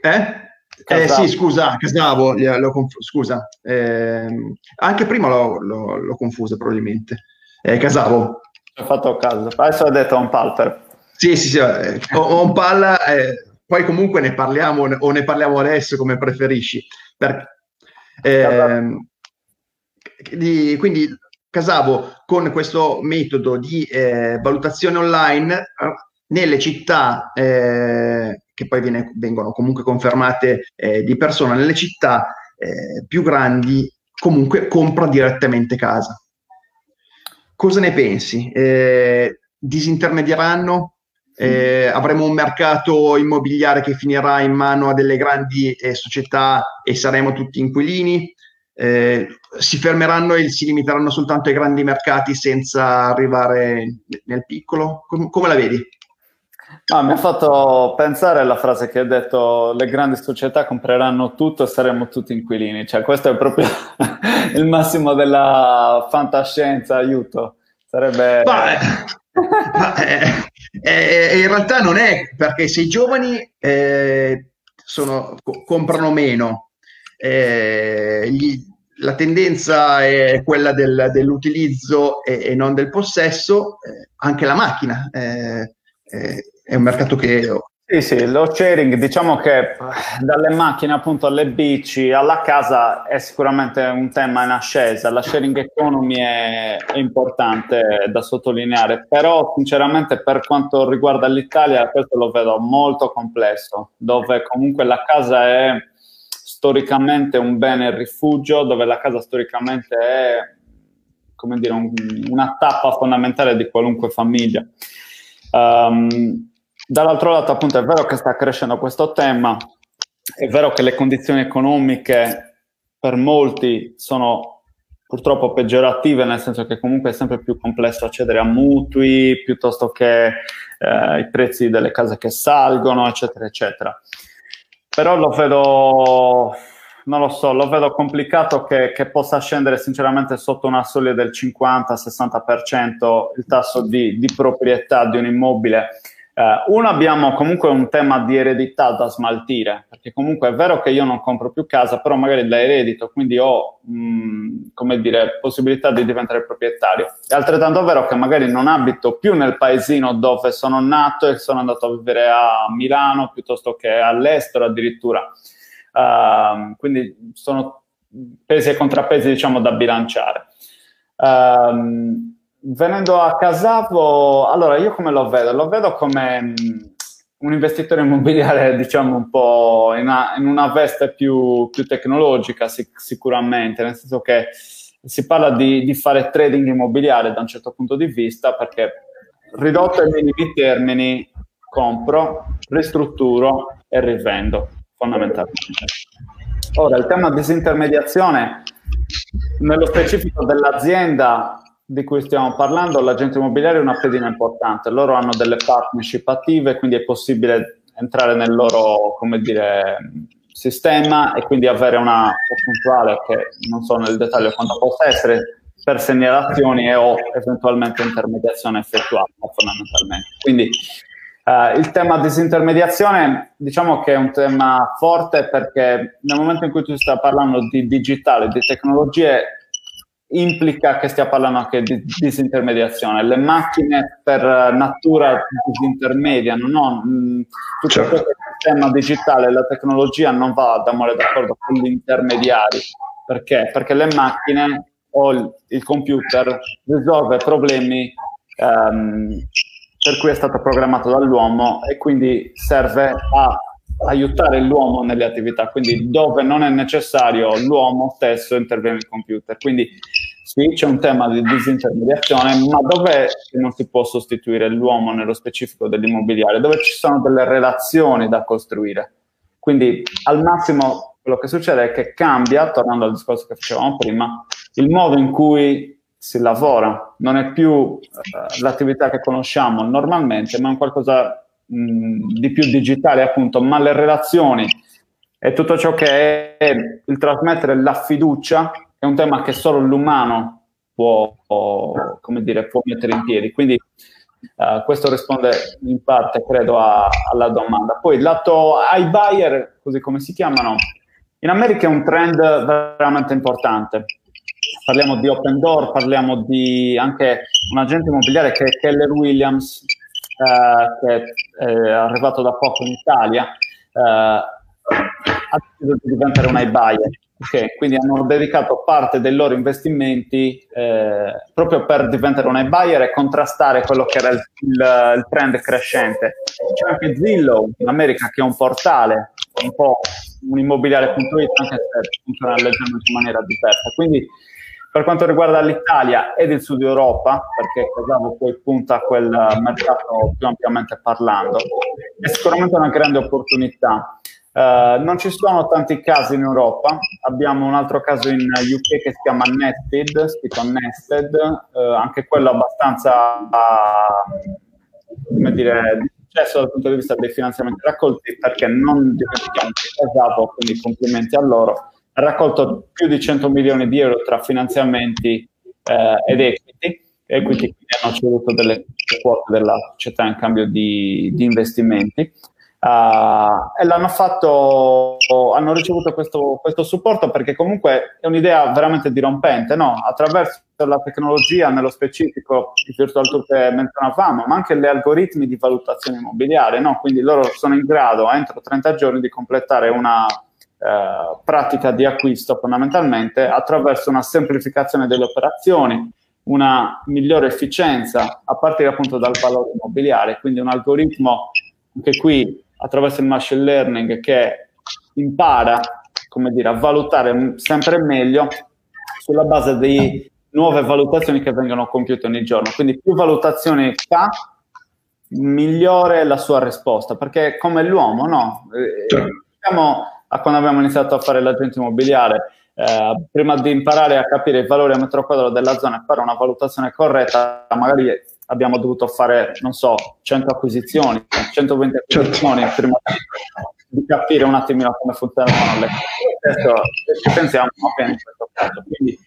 Eh? Eh, sì, scusa, Casavo, conf- scusa, eh, anche prima l'ho, l'ho, l'ho confuso probabilmente. Eh, Casavo. Ho fatto caso, adesso ho detto un pal Sì, sì, sì, eh, un pal, eh, poi comunque ne parliamo o ne parliamo adesso come preferisci. Per, eh, di, quindi Casavo con questo metodo di eh, valutazione online eh, nelle città eh, che poi viene, vengono comunque confermate eh, di persona, nelle città eh, più grandi comunque compra direttamente casa. Cosa ne pensi? Eh, disintermedieranno eh, avremo un mercato immobiliare che finirà in mano a delle grandi eh, società e saremo tutti inquilini. Eh, si fermeranno e si limiteranno soltanto ai grandi mercati senza arrivare nel piccolo? Com- come la vedi? No, mi ha fatto pensare alla frase che hai detto: le grandi società compreranno tutto e saremo tutti inquilini. Cioè, questo è proprio il massimo della fantascienza. Aiuto, sarebbe. Beh, eh, eh, in realtà non è perché se i giovani eh, sono, co- comprano meno, eh, gli, la tendenza è quella del, dell'utilizzo e, e, non del possesso, eh, anche la macchina eh, è un mercato che sì, sì, lo sharing, diciamo che dalle macchine appunto alle bici alla casa è sicuramente un tema in ascesa, la sharing economy è, è, importante da sottolineare, però sinceramente per quanto riguarda l'Italia questo lo vedo molto complesso, dove comunque la casa è storicamente un bene rifugio, dove la casa storicamente è come dire, un, una tappa fondamentale di qualunque famiglia. Um, Dall'altro lato, appunto, è vero che sta crescendo questo tema, è vero che le condizioni economiche per molti sono purtroppo peggiorative, nel senso che comunque è sempre più complesso accedere a mutui piuttosto che eh, i prezzi delle case che salgono, eccetera, eccetera. Però lo vedo, non lo so, lo vedo complicato che, che possa scendere sinceramente sotto una soglia del 50-60% il tasso di, di proprietà di un immobile Uh, uno, abbiamo comunque un tema di eredità da smaltire, perché comunque è vero che io non compro più casa, però magari la eredito, quindi ho, mh, come dire, possibilità di diventare proprietario. È altrettanto vero che magari non abito più nel paesino dove sono nato e sono andato a vivere a Milano piuttosto che all'estero addirittura. Uh, quindi sono pesi e contrappesi, diciamo, da bilanciare. Uh, venendo a Casavo, allora io come lo vedo? Lo vedo come mm, un investitore immobiliare, diciamo un po' in una, in una veste più, più tecnologica, sic- sicuramente, nel senso che si parla di, di, fare trading immobiliare da un certo punto di vista, perché ridotto ai minimi termini compro, ristrutturo e rivendo, fondamentalmente. Ora, il tema disintermediazione, nello specifico dell'azienda, di cui stiamo parlando, l'agente immobiliare è una pedina importante. Loro hanno delle partnership attive, quindi è possibile entrare nel loro, dire, sistema e quindi avere una percentuale che non so nel dettaglio quanto possa essere per segnalazioni e o eventualmente intermediazione effettuata fondamentalmente. Quindi Uh, il tema disintermediazione diciamo che è un tema forte perché nel momento in cui tu stai parlando di digitale, di tecnologie, implica che stia parlando anche di disintermediazione. Le macchine per natura disintermediano, no? Mm, tutto certo. questo sistema digitale, la tecnologia non va ad amore d'accordo con gli intermediari. Perché? Perché le macchine o il, computer risolve problemi um, per cui è stato programmato dall'uomo e quindi serve a aiutare l'uomo nelle attività, quindi dove non è necessario l'uomo stesso interviene il computer. Quindi sì, c'è un tema di disintermediazione, ma dov'è che non si può sostituire l'uomo nello specifico dell'immobiliare? Dove ci sono delle relazioni da costruire. Quindi al massimo quello che succede è che cambia, tornando al discorso che facevamo prima, il modo in cui si lavora, non è più uh, l'attività che conosciamo normalmente, ma è qualcosa mh, di più digitale, appunto, ma le relazioni e tutto ciò che è il trasmettere la fiducia è un tema che solo l'umano può, come dire, può mettere in piedi. Quindi uh, questo risponde in parte, credo, a, alla domanda. Poi il lato iBuyer, così come si chiamano, in America è un trend veramente importante parliamo di Open Door, parliamo di anche un agente immobiliare che è Keller Williams, eh, che è arrivato da poco in Italia, eh, ha deciso di diventare un iBuyer. Okay, quindi hanno dedicato parte dei loro investimenti eh, proprio per diventare un iBuyer e contrastare quello che era il, il, il trend crescente. C'è anche Zillow in America che è un portale, un po' un immobiliare.it, anche se funziona leggermente in maniera diversa. Quindi per quanto riguarda l'Italia ed il Sud Europa, perché Casavo poi punta a quel mercato più ampiamente parlando, è sicuramente una grande opportunità. Uh, non ci sono tanti casi in Europa, abbiamo un altro caso in UK che si chiama Nested, scritto Nested, uh, anche quello abbastanza, uh, come dire, di successo dal punto di vista dei finanziamenti raccolti, perché non dimentichiamo che Casavo, quindi complimenti a loro, ha raccolto più di 100 milioni di euro tra finanziamenti eh, ed equity, equity quindi hanno ceduto delle quote della società in cambio di, di investimenti. Uh, e l'hanno fatto, hanno ricevuto questo, questo, supporto perché comunque è un'idea veramente dirompente, no? attraverso la tecnologia, nello specifico il virtual tool che menzionavamo, ma anche gli algoritmi di valutazione immobiliare, no? quindi loro sono in grado entro 30 giorni di completare una eh, pratica di acquisto fondamentalmente attraverso una semplificazione delle operazioni, una migliore efficienza a partire appunto dal valore immobiliare, quindi un algoritmo anche qui attraverso il machine learning che impara come dire, a valutare sempre meglio sulla base di nuove valutazioni che vengono compiute ogni giorno. Quindi più valutazioni fa, migliore la sua risposta, perché come l'uomo, no? Eh, certo. diciamo, a quando abbiamo iniziato a fare l'agente immobiliare. Eh, prima di imparare a capire il valore a metro quadro della zona e fare una valutazione corretta, magari abbiamo dovuto fare, non so, 100 acquisizioni, 120 acquisizioni certo. prima di capire un attimino come funzionano le cose. Adesso ci pensiamo appena in questo caso. Quindi,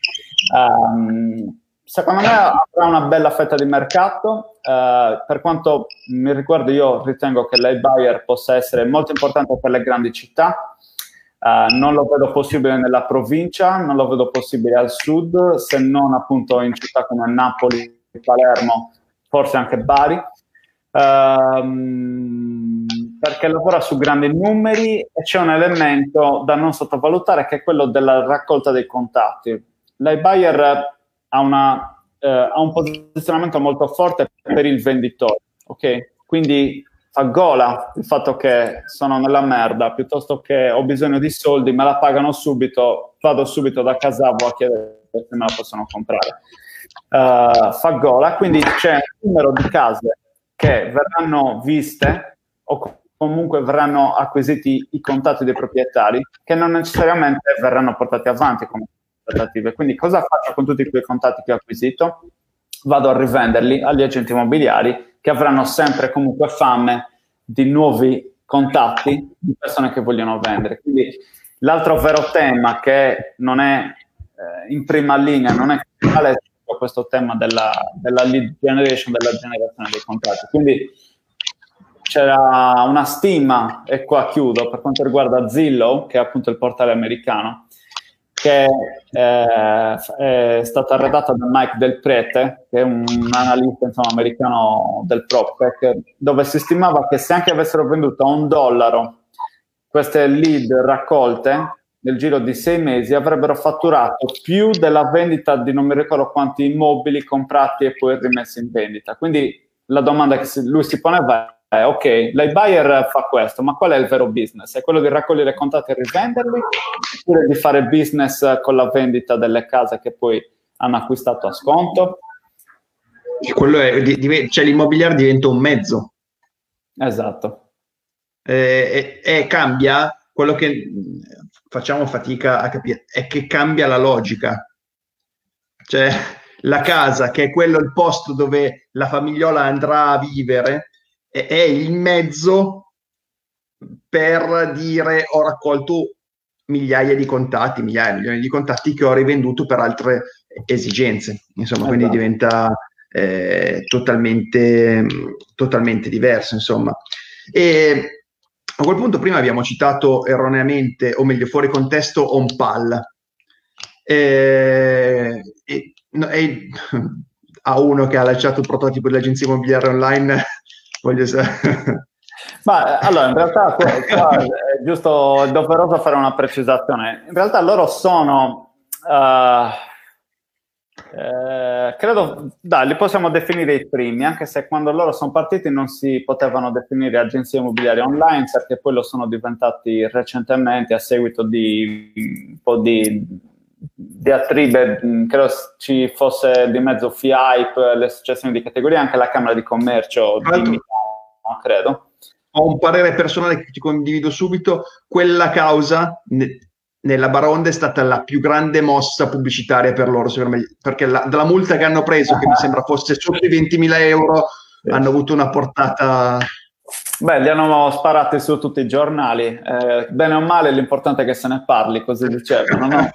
um, secondo me avrà una bella fetta di mercato. Uh, per quanto mi riguarda, io ritengo che l'iBuyer possa essere molto importante per le grandi città. Uh, non lo vedo possibile nella provincia, non lo vedo possibile al sud, se non appunto in città come Napoli, Palermo, forse anche Bari, uh, perché lavora su grandi numeri e c'è un elemento da non sottovalutare che è quello della raccolta dei contatti. L'iBuyer ha, una, uh, ha un posizionamento molto forte per il venditore, ok? Quindi fa gola il fatto che sono nella merda piuttosto che ho bisogno di soldi, me la pagano subito, vado subito da Casavo a chiedere se me la possono comprare. Uh, fa gola, quindi c'è un numero di case che verranno viste o comunque verranno acquisiti i contatti dei proprietari che non necessariamente verranno portati avanti come trattative. Quindi cosa faccio con tutti quei contatti che ho acquisito? Vado a rivenderli agli agenti immobiliari che avranno sempre comunque fame di nuovi contatti di persone che vogliono vendere. Quindi l'altro vero tema che non è eh, in prima linea, non è è questo tema della, della lead generation, della generazione dei contatti. Quindi c'era una stima, e qua chiudo, per quanto riguarda Zillow, che è appunto il portale americano, che eh, è stata redatta da Mike Del Prete, che è un analista insomma, americano del PropTech, dove si stimava che se anche avessero venduto a un dollaro queste lead raccolte nel giro di sei mesi avrebbero fatturato più della vendita di non mi ricordo quanti immobili comprati e poi rimessi in vendita. Quindi la domanda che lui si poneva è ok, l'iBuyer fa questo, ma qual è il vero business? È quello di raccogliere contatti e rivenderli oppure di fare business con la vendita delle case che poi hanno acquistato a sconto? Quello è, cioè l'immobiliare diventa un mezzo. Esatto. E, e, e cambia quello che facciamo fatica a capire è che cambia la logica. Cioè, la casa, che è quello il posto dove la famigliola andrà a vivere, è, è il mezzo per dire ho raccolto migliaia di contatti, migliaia, milioni di contatti che ho rivenduto per altre esigenze. Insomma, esatto. quindi diventa eh, totalmente, totalmente diverso. Insomma. E a quel punto prima abbiamo citato erroneamente, o meglio fuori contesto, OnPal. Eh, e, e, a uno che ha lasciato il prototipo dell'agenzia immobiliare online, voglio sapere. Ma allora, in realtà qua, qua è giusto, è doveroso fare una precisazione. In realtà loro sono... Uh, eh, credo, dai, li possiamo definire i primi, anche se quando loro sono partiti non si potevano definire agenzie immobiliari online, perché poi lo sono diventati recentemente a seguito di un po' di diatribe, credo ci fosse di mezzo FIAIP, le associazioni di categoria, anche la Camera di Commercio di Milano, credo. Ho un parere personale che ti condivido subito, quella causa nella Baronda è stata la più grande mossa pubblicitaria per loro, me, perché la, dalla multa che hanno preso, che mi sembra fosse sotto i 20.000 euro, sì. hanno avuto una portata... Beh, li hanno sparati su tutti i giornali, eh, bene o male l'importante è che se ne parli, così dicevano, no?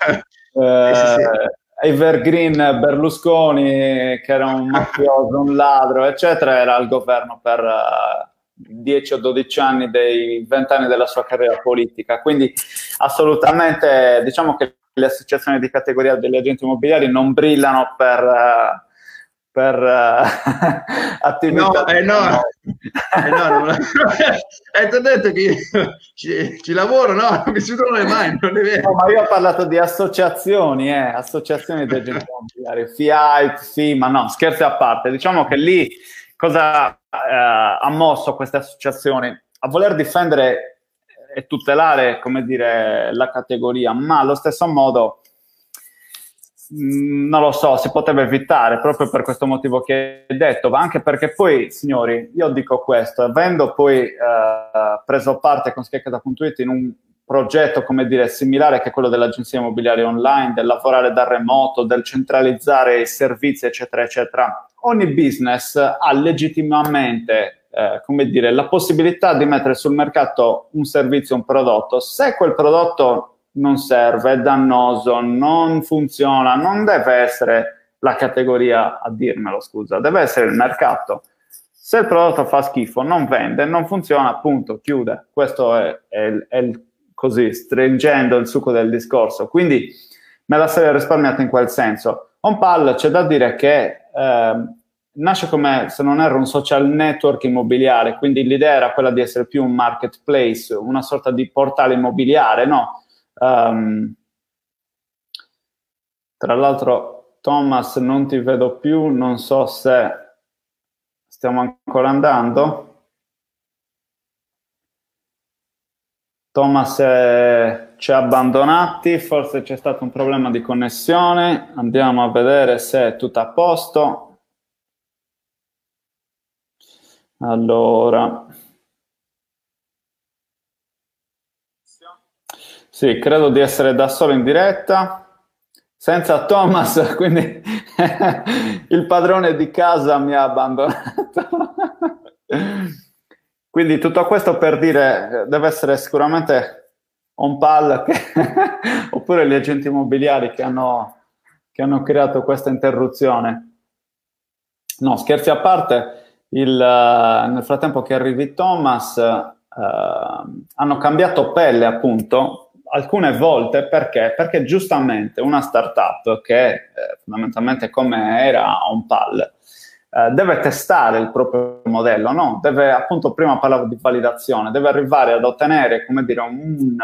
eh, sì, sì. Evergreen Berlusconi, che era un mafioso, un ladro, eccetera, era al governo per... Uh, 10 o 12 anni dei 20 anni della sua carriera politica. Quindi assolutamente diciamo che le associazioni di categoria degli agenti immobiliari non brillano per, per uh, attività. No, eh no, eh no, non, eh, ti ho detto che ci, ci lavoro, no, mi si trovano le mani, non è vero. No, ma io ho parlato di associazioni, eh, associazioni di agenti immobiliari, FIAIP, FIMA, no, scherzi a parte, diciamo che lì cosa eh, ha mosso queste associazioni? A voler difendere e tutelare, come dire, la categoria, ma allo stesso modo mm, non lo so, si poteva evitare proprio per questo motivo che hai detto, ma anche perché poi, signori, io dico questo, avendo poi eh, preso parte con Scheccheta.it in un progetto, come dire, similare che quello dell'agenzia immobiliare online, del lavorare da remoto, del centralizzare i servizi, eccetera, eccetera, ogni business ha legittimamente, eh, come dire, la possibilità di mettere sul mercato un servizio, un prodotto. Se quel prodotto non serve, è dannoso, non funziona, non deve essere la categoria a dirmelo, scusa, deve essere il mercato. Se il prodotto fa schifo, non vende, non funziona, appunto, chiude. Questo è, è, è il, così, stringendo il succo del discorso. Quindi me la sarei risparmiata in quel senso. OnPal c'è da dire che eh, nasce come, se non erro, un social network immobiliare, quindi l'idea era quella di essere più un marketplace, una sorta di portale immobiliare, no? Um, tra l'altro, Thomas, non ti vedo più, non so se stiamo ancora andando. Thomas è, ci ha abbandonati, forse c'è stato un problema di connessione, andiamo a vedere se è tutto a posto. Allora, sì, credo di essere da solo in diretta, senza Thomas, quindi il padrone di casa mi ha abbandonato. Quindi tutto questo per dire, deve essere sicuramente on pal oppure gli agenti immobiliari che hanno, che hanno, creato questa interruzione. No, scherzi a parte, il, nel frattempo che arrivi Thomas, eh, hanno cambiato pelle appunto, alcune volte perché? Perché giustamente una startup che eh, fondamentalmente come era OnPal eh, deve testare il proprio modello, no? Deve appunto, prima parlavo di validazione, deve arrivare ad ottenere, come dire, un,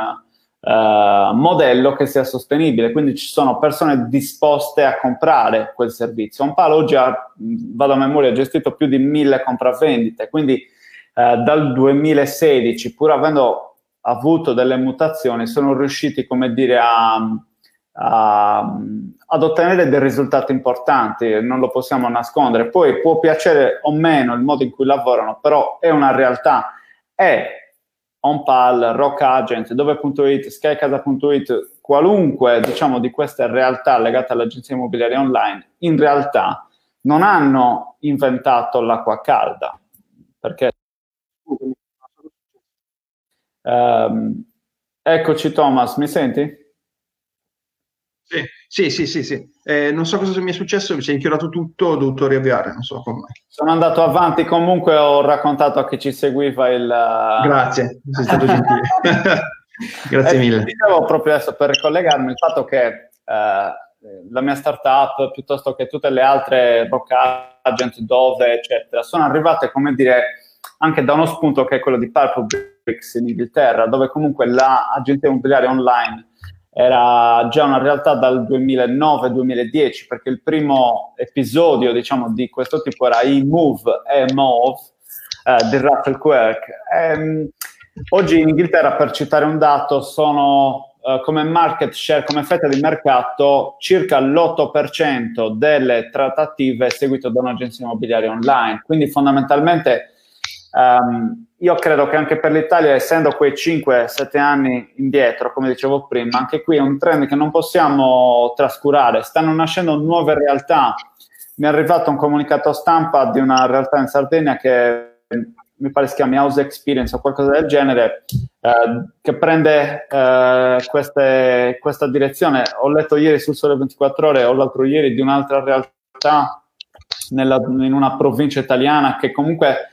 Uh, modello che sia sostenibile, quindi ci sono persone disposte a comprare quel servizio. Un palo oggi ha, vado a memoria, ha gestito più di mille compravendite, quindi uh, dal 2016, pur avendo avuto delle mutazioni, sono riusciti, come dire, a, ad ottenere dei risultati importanti, non lo possiamo nascondere. Poi può piacere o meno il modo in cui lavorano, però è una realtà. E OnPal, Rock Agent, dove.it, skycasa.it, qualunque diciamo di queste realtà legate all'agenzia immobiliare online, in realtà non hanno inventato l'acqua calda, perché um, eccoci Thomas, mi senti? Sì, sì, sì, sì. Eh, non so cosa mi è successo, mi si è inchiodato tutto, ho dovuto riavviare, non so come. Sono andato avanti, comunque ho raccontato a chi ci seguiva il... Grazie, sei stato gentile. Grazie eh, mille. Dicevo proprio adesso per ricollegarmi il fatto che eh, la mia startup, piuttosto che tutte le altre rock agent, dove, eccetera, sono arrivate, come dire, anche da uno spunto che è quello di Purple Bricks in Inghilterra, dove comunque l'agenzia immobiliare online era già una realtà dal 2009-2010 perché il primo episodio diciamo di questo tipo era e-move e move eh, di Russell Quirk. Ehm, oggi in Inghilterra per citare un dato sono eh, come market share come fetta di mercato circa l'8% delle trattative seguite da un'agenzia immobiliare online. Quindi fondamentalmente Um, io credo che anche per l'Italia, essendo quei 5-7 anni indietro, come dicevo prima, anche qui è un trend che non possiamo trascurare. Stanno nascendo nuove realtà. Mi è arrivato un comunicato stampa di una realtà in Sardegna che mi pare si chiami House Experience o qualcosa del genere, eh, che prende eh, queste, questa direzione. Ho letto ieri sul Sole 24 Ore o l'altro ieri di un'altra realtà nella, in una provincia italiana che comunque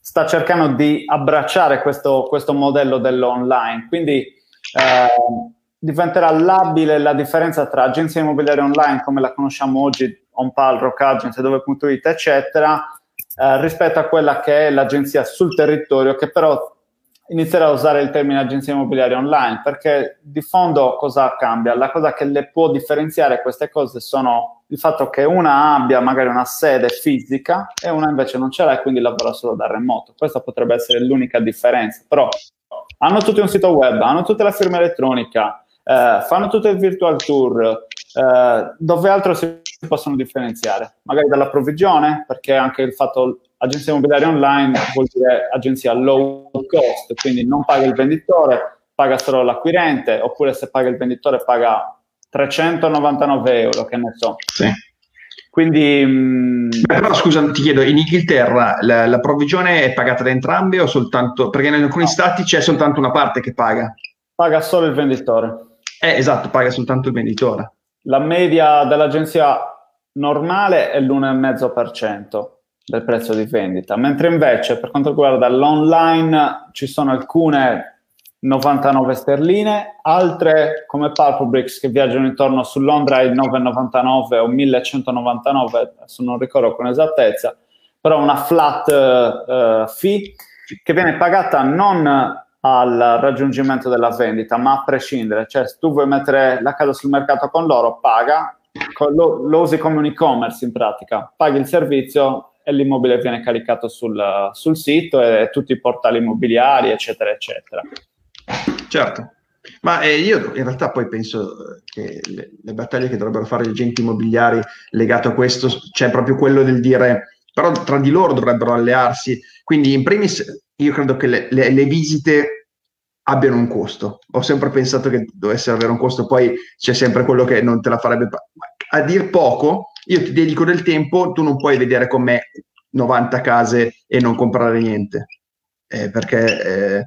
sta cercando di abbracciare questo, questo modello dell'online. Quindi eh, diventerà labile la differenza tra agenzia immobiliare online come la conosciamo oggi, OnPal, Rock Agent, dove.it, eccetera, eh, rispetto a quella che è l'agenzia sul territorio, che però inizierà a usare il termine agenzia immobiliare online, perché di fondo cosa cambia? La cosa che le può differenziare queste cose sono il fatto che una abbia magari una sede fisica e una invece non ce l'ha e quindi lavora solo da remoto. Questa potrebbe essere l'unica differenza, però hanno tutti un sito web, hanno tutta la firma elettronica, eh, fanno tutto il virtual tour, eh, dove altro si possono differenziare? Magari dalla provvigione, perché anche il fatto agenzia immobiliare online vuol dire agenzia low cost, quindi non paga il venditore, paga solo l'acquirente, oppure se paga il venditore paga 399 euro, che ne so. Sì. Quindi... Mh... Mm, però scusa, ti chiedo, in Inghilterra la, la, provvigione è pagata da entrambi o soltanto... Perché in alcuni no. stati c'è soltanto una parte che paga. Paga solo il venditore. Eh, esatto, paga soltanto il venditore. La media dell'agenzia normale è l'1,5% del prezzo di vendita, mentre invece per quanto riguarda l'online ci sono alcune 99 sterline, altre come Pulpobricks che viaggiano intorno su Londra ai 9,99 o 1199, adesso non ricordo con esattezza, però una flat uh, fee che viene pagata non al raggiungimento della vendita, ma a prescindere, cioè se tu vuoi mettere la casa sul mercato con loro, paga, lo, lo usi come un e-commerce in pratica, paghi il servizio l'immobile viene caricato sul, sul sito e tutti i portali immobiliari, eccetera, eccetera. Certo, ma eh, io in realtà poi penso che le, le, battaglie che dovrebbero fare gli agenti immobiliari legato a questo c'è proprio quello del dire però tra di loro dovrebbero allearsi, quindi in primis io credo che le, le, le visite abbiano un costo. Ho sempre pensato che dovesse avere un costo, poi c'è sempre quello che non te la farebbe. A dir poco, io ti dedico del tempo, tu non puoi vedere con me 90 case e non comprare niente, eh, perché eh,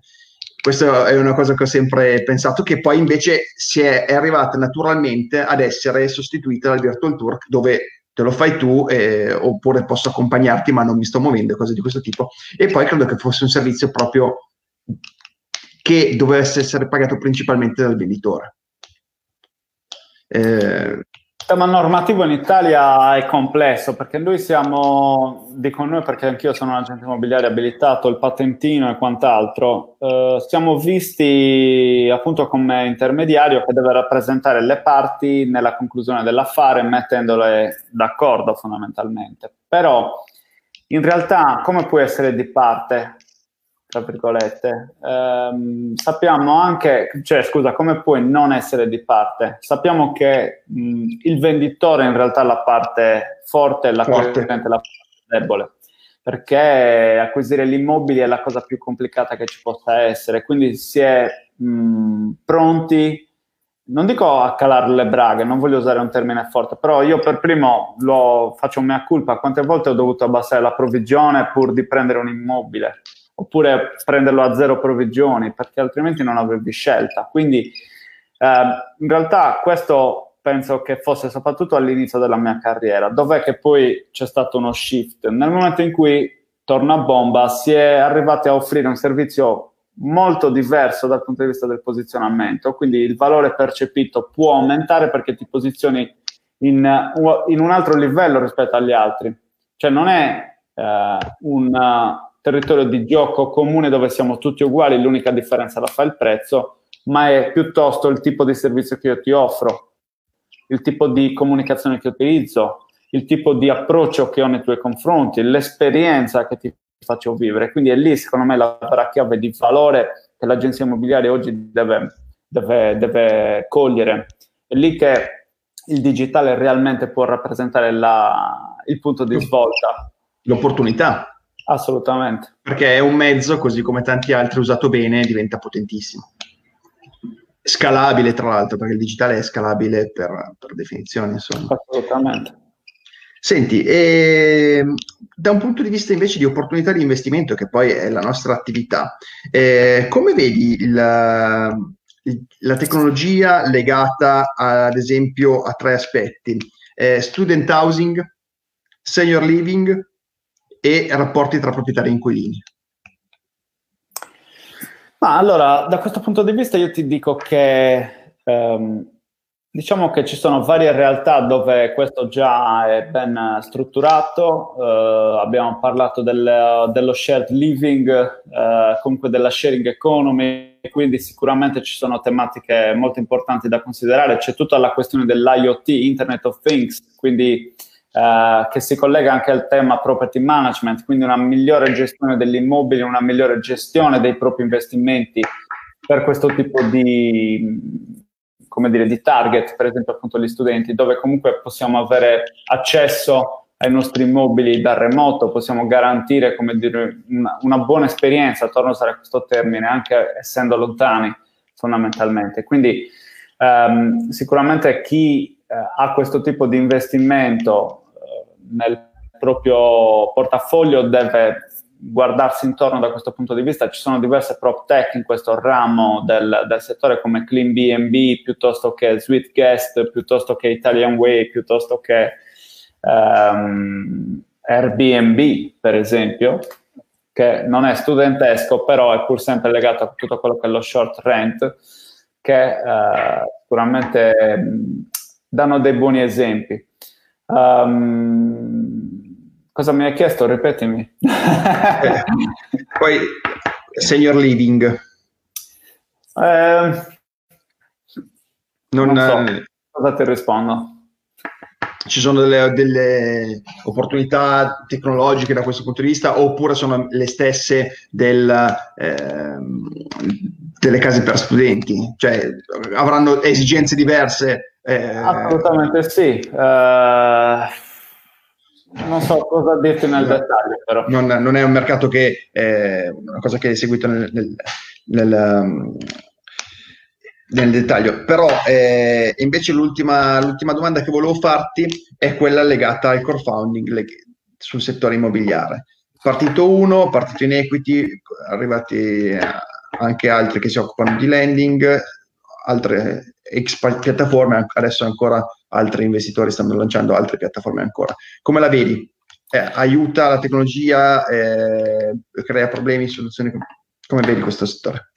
questa è una cosa che ho sempre pensato, che poi invece si è, è arrivata naturalmente ad essere sostituita dal virtual tour, dove te lo fai tu, eh, oppure posso accompagnarti, ma non mi sto muovendo, cose di questo tipo. E poi credo che fosse un servizio proprio che dovesse essere pagato principalmente dal venditore. Eh, il tema normativo in Italia è complesso perché noi siamo, dico noi perché anch'io sono un agente immobiliare abilitato, il patentino e quant'altro, eh, siamo visti appunto come intermediario che deve rappresentare le parti nella conclusione dell'affare mettendole d'accordo fondamentalmente. Però in realtà come puoi essere di parte? Tra virgolette. Ehm, sappiamo anche, cioè scusa, come puoi non essere di parte? Sappiamo che mh, il venditore in realtà è la parte forte e la parte debole, perché acquisire l'immobile è la cosa più complicata che ci possa essere, quindi si è mh, pronti non dico a calare le braghe, non voglio usare un termine forte, però io per primo lo faccio mea culpa, quante volte ho dovuto abbassare la provvigione pur di prendere un immobile oppure prenderlo a zero provvigioni, perché altrimenti non avevi scelta. Quindi eh, in realtà questo penso che fosse soprattutto all'inizio della mia carriera, dov'è che poi c'è stato uno shift. Nel momento in cui torna bomba si è arrivati a offrire un servizio molto diverso dal punto di vista del posizionamento, quindi il valore percepito può aumentare perché ti posizioni in, in un altro livello rispetto agli altri. Cioè non è eh, un territorio di gioco comune dove siamo tutti uguali, l'unica differenza la fa il prezzo, ma è piuttosto il tipo di servizio che io ti offro, il tipo di comunicazione che utilizzo, il tipo di approccio che ho nei tuoi confronti, l'esperienza che ti faccio vivere. Quindi è lì, secondo me, la chiave di valore che l'agenzia immobiliare oggi deve, deve, deve cogliere. È lì che il digitale realmente può rappresentare la, il punto di svolta. L'opportunità. Assolutamente. Perché è un mezzo, così come tanti altri, usato bene, diventa potentissimo. Scalabile, tra l'altro, perché il digitale è scalabile per, per definizione. Insomma. Assolutamente. Senti, eh, da un punto di vista invece di opportunità di investimento, che poi è la nostra attività, eh, come vedi il, la tecnologia legata ad esempio a tre aspetti? Eh, student housing, senior living e rapporti tra proprietari e inquilini? Ma allora, da questo punto di vista io ti dico che ehm, diciamo che ci sono varie realtà dove questo già è ben strutturato, eh, abbiamo parlato del, dello shared living, eh, comunque della sharing economy, quindi sicuramente ci sono tematiche molto importanti da considerare, c'è tutta la questione dell'IoT, Internet of Things, quindi eh, che si collega anche al tema property management, quindi una migliore gestione dell'immobile, una migliore gestione dei propri investimenti per questo tipo di, come dire, di target, per esempio appunto gli studenti, dove comunque possiamo avere accesso ai nostri immobili da remoto, possiamo garantire come dire, una, una buona esperienza, torno a usare questo termine, anche essendo lontani fondamentalmente. Quindi ehm, sicuramente chi eh, ha questo tipo di investimento nel proprio portafoglio deve guardarsi intorno da questo punto di vista. Ci sono diverse prop tech in questo ramo del, del settore come Clean BNB, piuttosto che Sweet Guest, piuttosto che Italian Way, piuttosto che um, Airbnb, per esempio, che non è studentesco, però è pur sempre legato a tutto quello che è lo short rent, che uh, sicuramente danno dei buoni esempi. Um, cosa mi hai chiesto? Ripetimi. eh, poi, senior living. Eh, non, non so. Eh, cosa ti rispondo? Ci sono delle, delle, opportunità tecnologiche da questo punto di vista oppure sono le stesse del, eh, delle case per studenti? Cioè avranno esigenze diverse eh, Assolutamente sì. Uh, non so cosa dirti nel dettaglio, però. Non, non, è un mercato che è una cosa che è seguito nel, nel, nel, um, nel dettaglio. Però eh, invece l'ultima, l'ultima, domanda che volevo farti è quella legata al core founding leg- sul settore immobiliare. Partito 1, partito in equity, arrivati anche altri che si occupano di lending, altre ex piattaforme, adesso ancora altri investitori stanno lanciando altre piattaforme ancora. Come la vedi? Eh, aiuta la tecnologia, eh, crea problemi, soluzioni? Come vedi questo settore?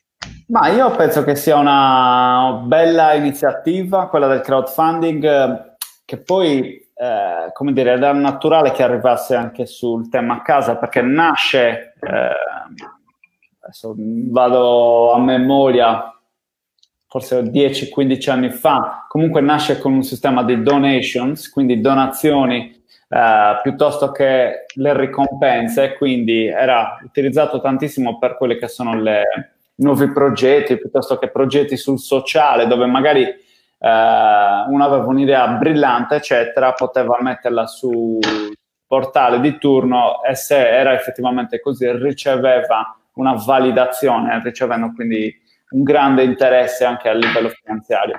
Ma io penso che sia una bella iniziativa, quella del crowdfunding, che poi, eh, come dire, era naturale che arrivasse anche sul tema casa, perché nasce, eh, adesso vado a memoria, forse 10-15 anni fa, comunque nasce con un sistema di donations, quindi donazioni eh, piuttosto che le ricompense, quindi era utilizzato tantissimo per quelli che sono i nuovi progetti, piuttosto che progetti sul sociale, dove magari eh, uno aveva un'idea brillante, eccetera, poteva metterla sul portale di turno e se era effettivamente così riceveva una validazione, ricevendo quindi un grande interesse anche a livello finanziario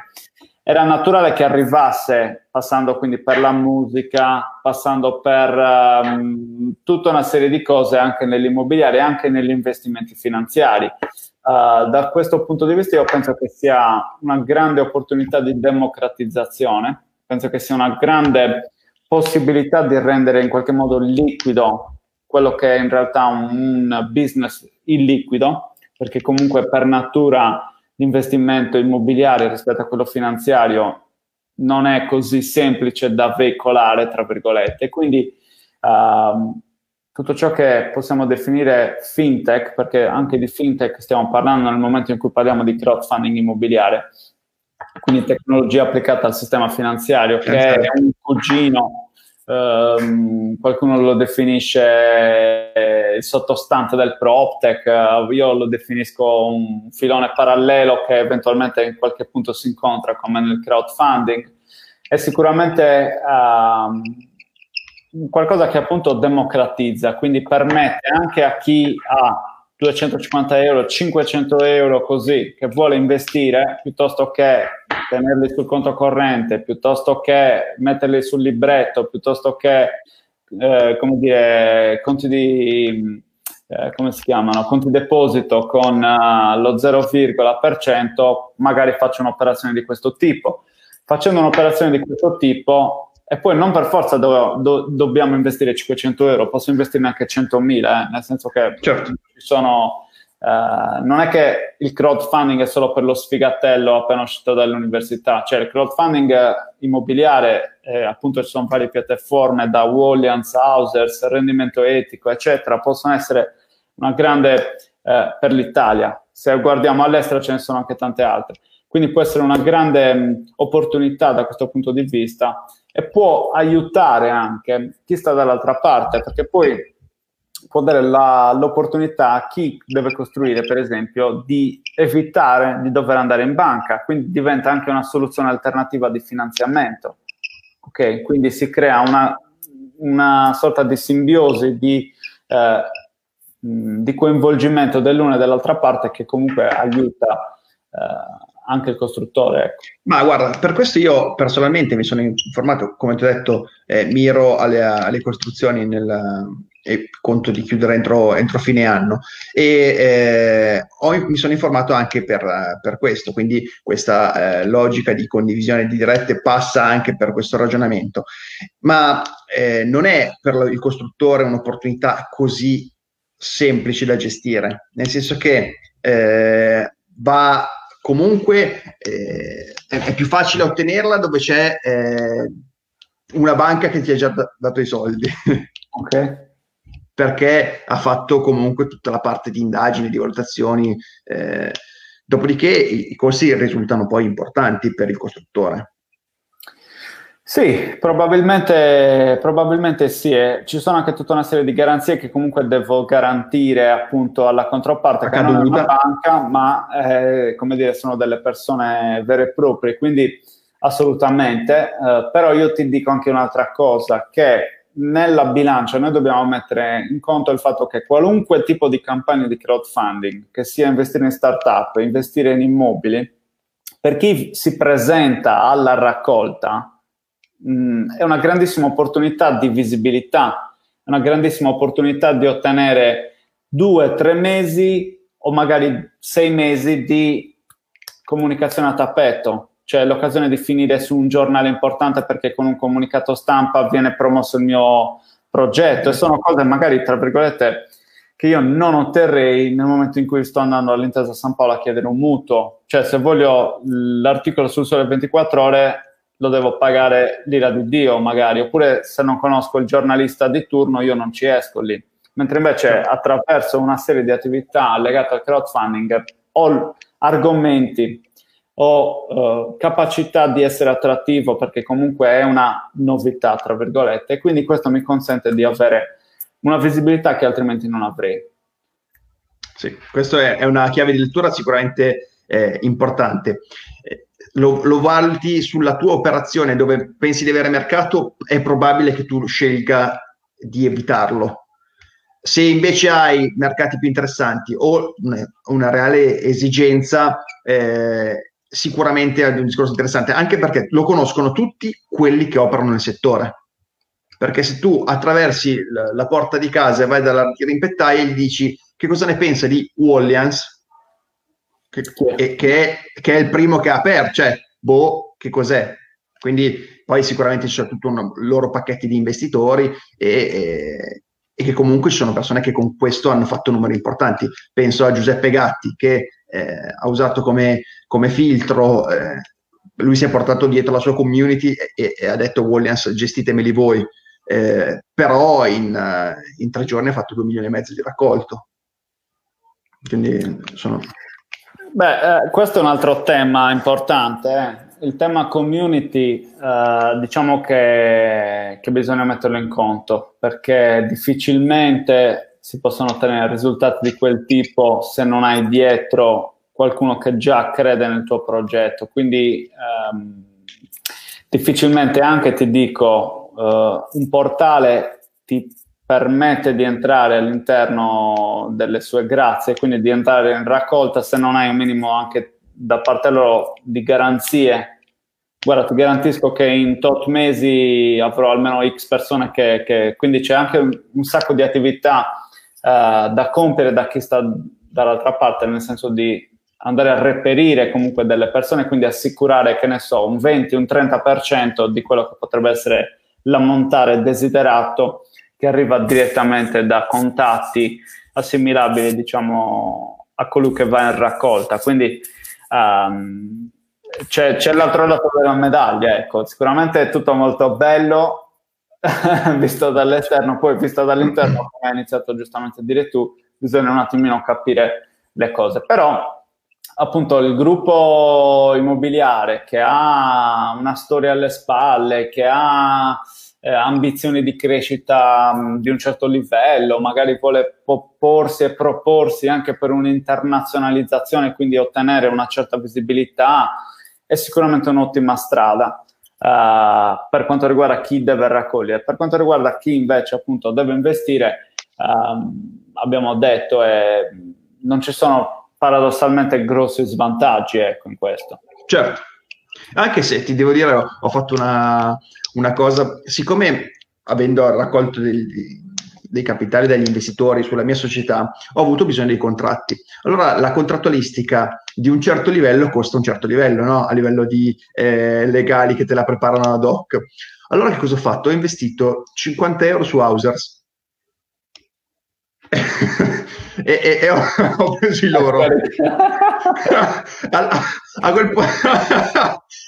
era naturale che arrivasse passando quindi per la musica, passando per um, tutta una serie di cose anche nell'immobiliare e anche negli investimenti finanziari. Uh, da questo punto di vista io penso che sia una grande opportunità di democratizzazione, penso che sia una grande possibilità di rendere in qualche modo liquido quello che è in realtà un, un business illiquido, perché comunque per natura l'investimento immobiliare rispetto a quello finanziario non è così semplice da veicolare, tra virgolette. Quindi uh, tutto ciò che possiamo definire fintech, perché anche di fintech stiamo parlando nel momento in cui parliamo di crowdfunding immobiliare, quindi tecnologia applicata al sistema finanziario, che è un cugino Um, qualcuno lo definisce il sottostante del PropTech, uh, io lo definisco un filone parallelo che eventualmente in qualche punto si incontra come nel crowdfunding. È sicuramente uh, qualcosa che appunto democratizza, quindi permette anche a chi ha 250 euro, 500 euro così, che vuole investire, piuttosto che tenerli sul conto corrente, piuttosto che metterli sul libretto, piuttosto che, eh, come dire, conti di, eh, come si chiamano, conti deposito con uh, lo 0,%, magari faccio un'operazione di questo tipo. Facendo un'operazione di questo tipo, e poi non per forza do, do, dobbiamo investire 500 euro, posso investirne anche 100.000, eh? nel senso che certo. ci sono... Uh, non è che il crowdfunding è solo per lo sfigatello appena uscito dall'università, cioè il crowdfunding immobiliare, eh, appunto ci sono varie piattaforme da Wallians, Housers, rendimento etico, eccetera, possono essere una grande eh, per l'Italia. Se guardiamo all'estero ce ne sono anche tante altre. Quindi può essere una grande mh, opportunità da questo punto di vista e può aiutare anche chi sta dall'altra parte, perché poi può dare la, l'opportunità a chi deve costruire, per esempio, di evitare di dover andare in banca, quindi diventa anche una soluzione alternativa di finanziamento. Ok, quindi si crea una, una sorta di simbiosi di, eh, di coinvolgimento dell'una e dell'altra parte che comunque aiuta eh, anche il costruttore. Ecco. Ma guarda, per questo io personalmente mi sono informato, come ti ho detto, eh, miro alle, alle costruzioni nel, e conto di chiudere entro, entro fine anno e eh, ho, mi sono informato anche per, per questo, quindi questa eh, logica di condivisione di dirette passa anche per questo ragionamento, ma eh, non è per il costruttore un'opportunità così semplice da gestire, nel senso che eh, va comunque eh, è, è, più facile ottenerla dove c'è eh, una banca che ti ha già dato i soldi. ok. Perché ha fatto comunque tutta la parte di indagini, di valutazioni. Eh, dopodiché i, i costi risultano poi importanti per il costruttore. Sì, probabilmente, probabilmente sì. Eh. Ci sono anche tutta una serie di garanzie che comunque devo garantire appunto alla controparte, che non è una banca, ma eh, come dire, sono delle persone vere e proprie, quindi assolutamente. Eh, però io ti dico anche un'altra cosa, che nella bilancia noi dobbiamo mettere in conto il fatto che qualunque tipo di campagna di crowdfunding, che sia investire in startup, investire in immobili, per chi si presenta alla raccolta, mh, mm, è una grandissima opportunità di visibilità, è una grandissima opportunità di ottenere due, tre mesi o magari sei mesi di comunicazione a tappeto, cioè l'occasione di finire su un giornale importante perché con un comunicato stampa viene promosso il mio progetto e sono cose magari, tra virgolette, che io non otterrei nel momento in cui sto andando all'Intesa San Paolo a chiedere un mutuo. Cioè, se voglio l'articolo sul sole 24 ore, lo devo pagare l'ira di Dio, magari, oppure se non conosco il giornalista di turno, io non ci esco lì. Mentre invece attraverso una serie di attività legate al crowdfunding ho argomenti ho uh, capacità di essere attrattivo perché comunque è una novità, tra virgolette, e quindi questo mi consente di avere una visibilità che altrimenti non avrei. Sì, questa è, è una chiave di lettura sicuramente eh, importante. Eh, lo, lo, valuti sulla tua operazione dove pensi di avere mercato, è probabile che tu scelga di evitarlo. Se invece hai mercati più interessanti o una, reale esigenza, eh, sicuramente è un discorso interessante, anche perché lo conoscono tutti quelli che operano nel settore perché se tu attraversi la, la porta di casa e vai dalla rimpettaia e gli dici che cosa ne pensa di Wallians, che, che, che, è, che, è, il primo che ha aperto, cioè, boh, che cos'è? Quindi poi sicuramente sono tutti i loro pacchetti di investitori e, e, e, che comunque ci sono persone che con questo hanno fatto numeri importanti. Penso a Giuseppe Gatti che eh, ha usato come, come filtro, eh, lui si è portato dietro la sua community e, e ha detto Wallians gestitemeli voi eh, però in, in, tre giorni ha fatto 2 milioni e mezzo di raccolto. Quindi sono... Beh, eh, questo è un altro tema importante. Eh. Il tema community, eh, diciamo che, che bisogna metterlo in conto, perché difficilmente si possono ottenere risultati di quel tipo se non hai dietro qualcuno che già crede nel tuo progetto. Quindi ehm, difficilmente anche ti dico uh, un portale ti permette di entrare all'interno delle sue grazie, quindi di entrare in raccolta se non hai un minimo anche da parte loro di garanzie. Guarda, ti garantisco che in tot mesi avrò almeno X persone che, che quindi c'è anche un, un sacco di attività uh, da compiere da chi sta dall'altra parte, nel senso di andare a reperire comunque delle persone, quindi assicurare, che ne so, un 20, un 30% di quello che potrebbe essere l'ammontare desiderato che arriva direttamente da contatti assimilabili, diciamo, a colui che va in raccolta. Quindi um, c'è, c'è, l'altro lato della medaglia, ecco. Sicuramente è tutto molto bello visto dall'esterno, poi visto dall'interno, come hai iniziato giustamente a dire tu, bisogna un attimino capire le cose. Però appunto il gruppo immobiliare che ha una storia alle spalle, che ha eh, ambizioni di crescita mh, di un certo livello, magari vuole porsi e proporsi anche per un'internazionalizzazione, quindi ottenere una certa visibilità, è sicuramente un'ottima strada. Uh, per quanto riguarda chi deve raccogliere, per quanto riguarda chi invece appunto deve investire, uh, abbiamo detto eh, non ci sono paradossalmente grossi svantaggi ecco, in questo. Certo, anche se ti devo dire, ho fatto una, una cosa, siccome avendo raccolto dei, dei capitali dagli investitori sulla mia società, ho avuto bisogno dei contratti. Allora la contrattualistica di un certo livello costa un certo livello, no? a livello di eh, legali che te la preparano ad hoc. Allora che cosa ho fatto? Ho investito 50 euro su Housers e, e, e ho, ho, preso i loro. a, a quel punto,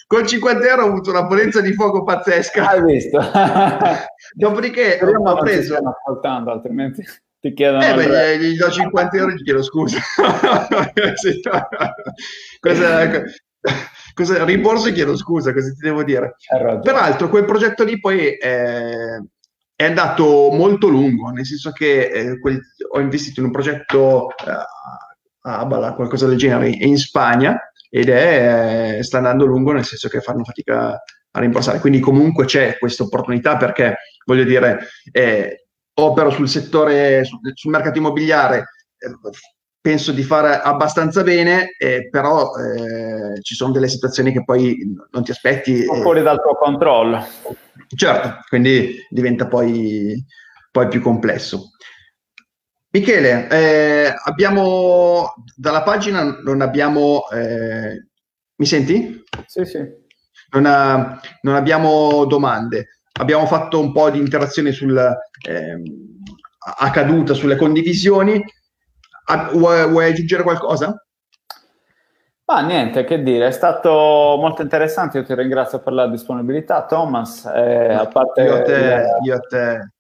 con 50 euro ho avuto una potenza di fuoco pazzesca. Hai visto? Dopodiché ho preso... ascoltando, altrimenti ti chiedono... Eh, beh, gli, gli, do 50 euro e gli chiedo scusa. cosa, cosa, rimborso e chiedo scusa, cosa ti devo dire? Peraltro quel progetto lì poi... Eh, è andato molto lungo, nel senso che eh, quel, ho investito in un progetto eh, a Abala, qualcosa del genere, in Spagna, ed è, eh, sta andando lungo nel senso che fanno fatica a rimborsare. Quindi comunque c'è questa opportunità perché, voglio dire, eh, opero sul settore, sul, mercato immobiliare, eh, penso di fare abbastanza bene, eh, però eh, ci sono delle situazioni che poi non ti aspetti. Fuori dal tuo controllo. Certo, quindi diventa poi, poi più complesso. Michele, eh, abbiamo dalla pagina non abbiamo. Eh, mi senti? Sì, sì. Non, ha, non, abbiamo domande. Abbiamo fatto un po' di interazione sul, eh, accaduta sulle condivisioni. Vuoi, vuoi aggiungere qualcosa? Ma niente, che dire, è stato molto interessante, io ti ringrazio per la disponibilità, Thomas. Eh, a parte... Io a te, io a te.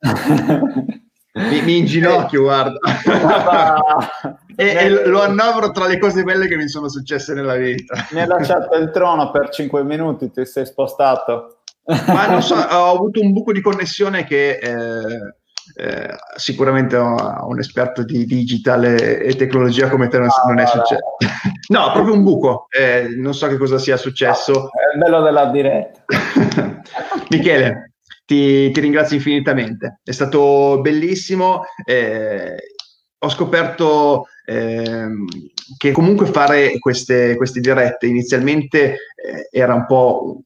mi, mi inginocchio, guarda. e, e, lo annovero tra le cose belle che mi sono successe nella vita. Mi hai lasciato il trono per 5 minuti, ti sei spostato. Ma non so, ho avuto un buco di connessione che... Eh, eh, sicuramente un esperto di digital e, tecnologia come te non, no, non è successo. no, proprio un buco. Eh, non so che cosa sia successo. No, è il bello della diretta. Michele, ti, ti, ringrazio infinitamente. È stato bellissimo. Eh, ho scoperto ehm, che comunque fare queste, queste dirette inizialmente eh, era un po'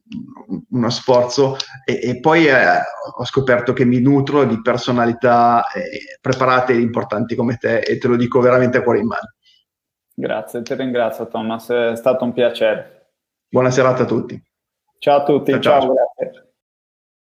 uno sforzo e, e poi eh, ho scoperto che mi nutro di personalità eh, preparate e importanti come te e te lo dico veramente a cuore in mano. Grazie, ti ringrazio Thomas, è stato un piacere. Buona serata a tutti. Ciao a tutti, ciao, ciao. ciao grazie.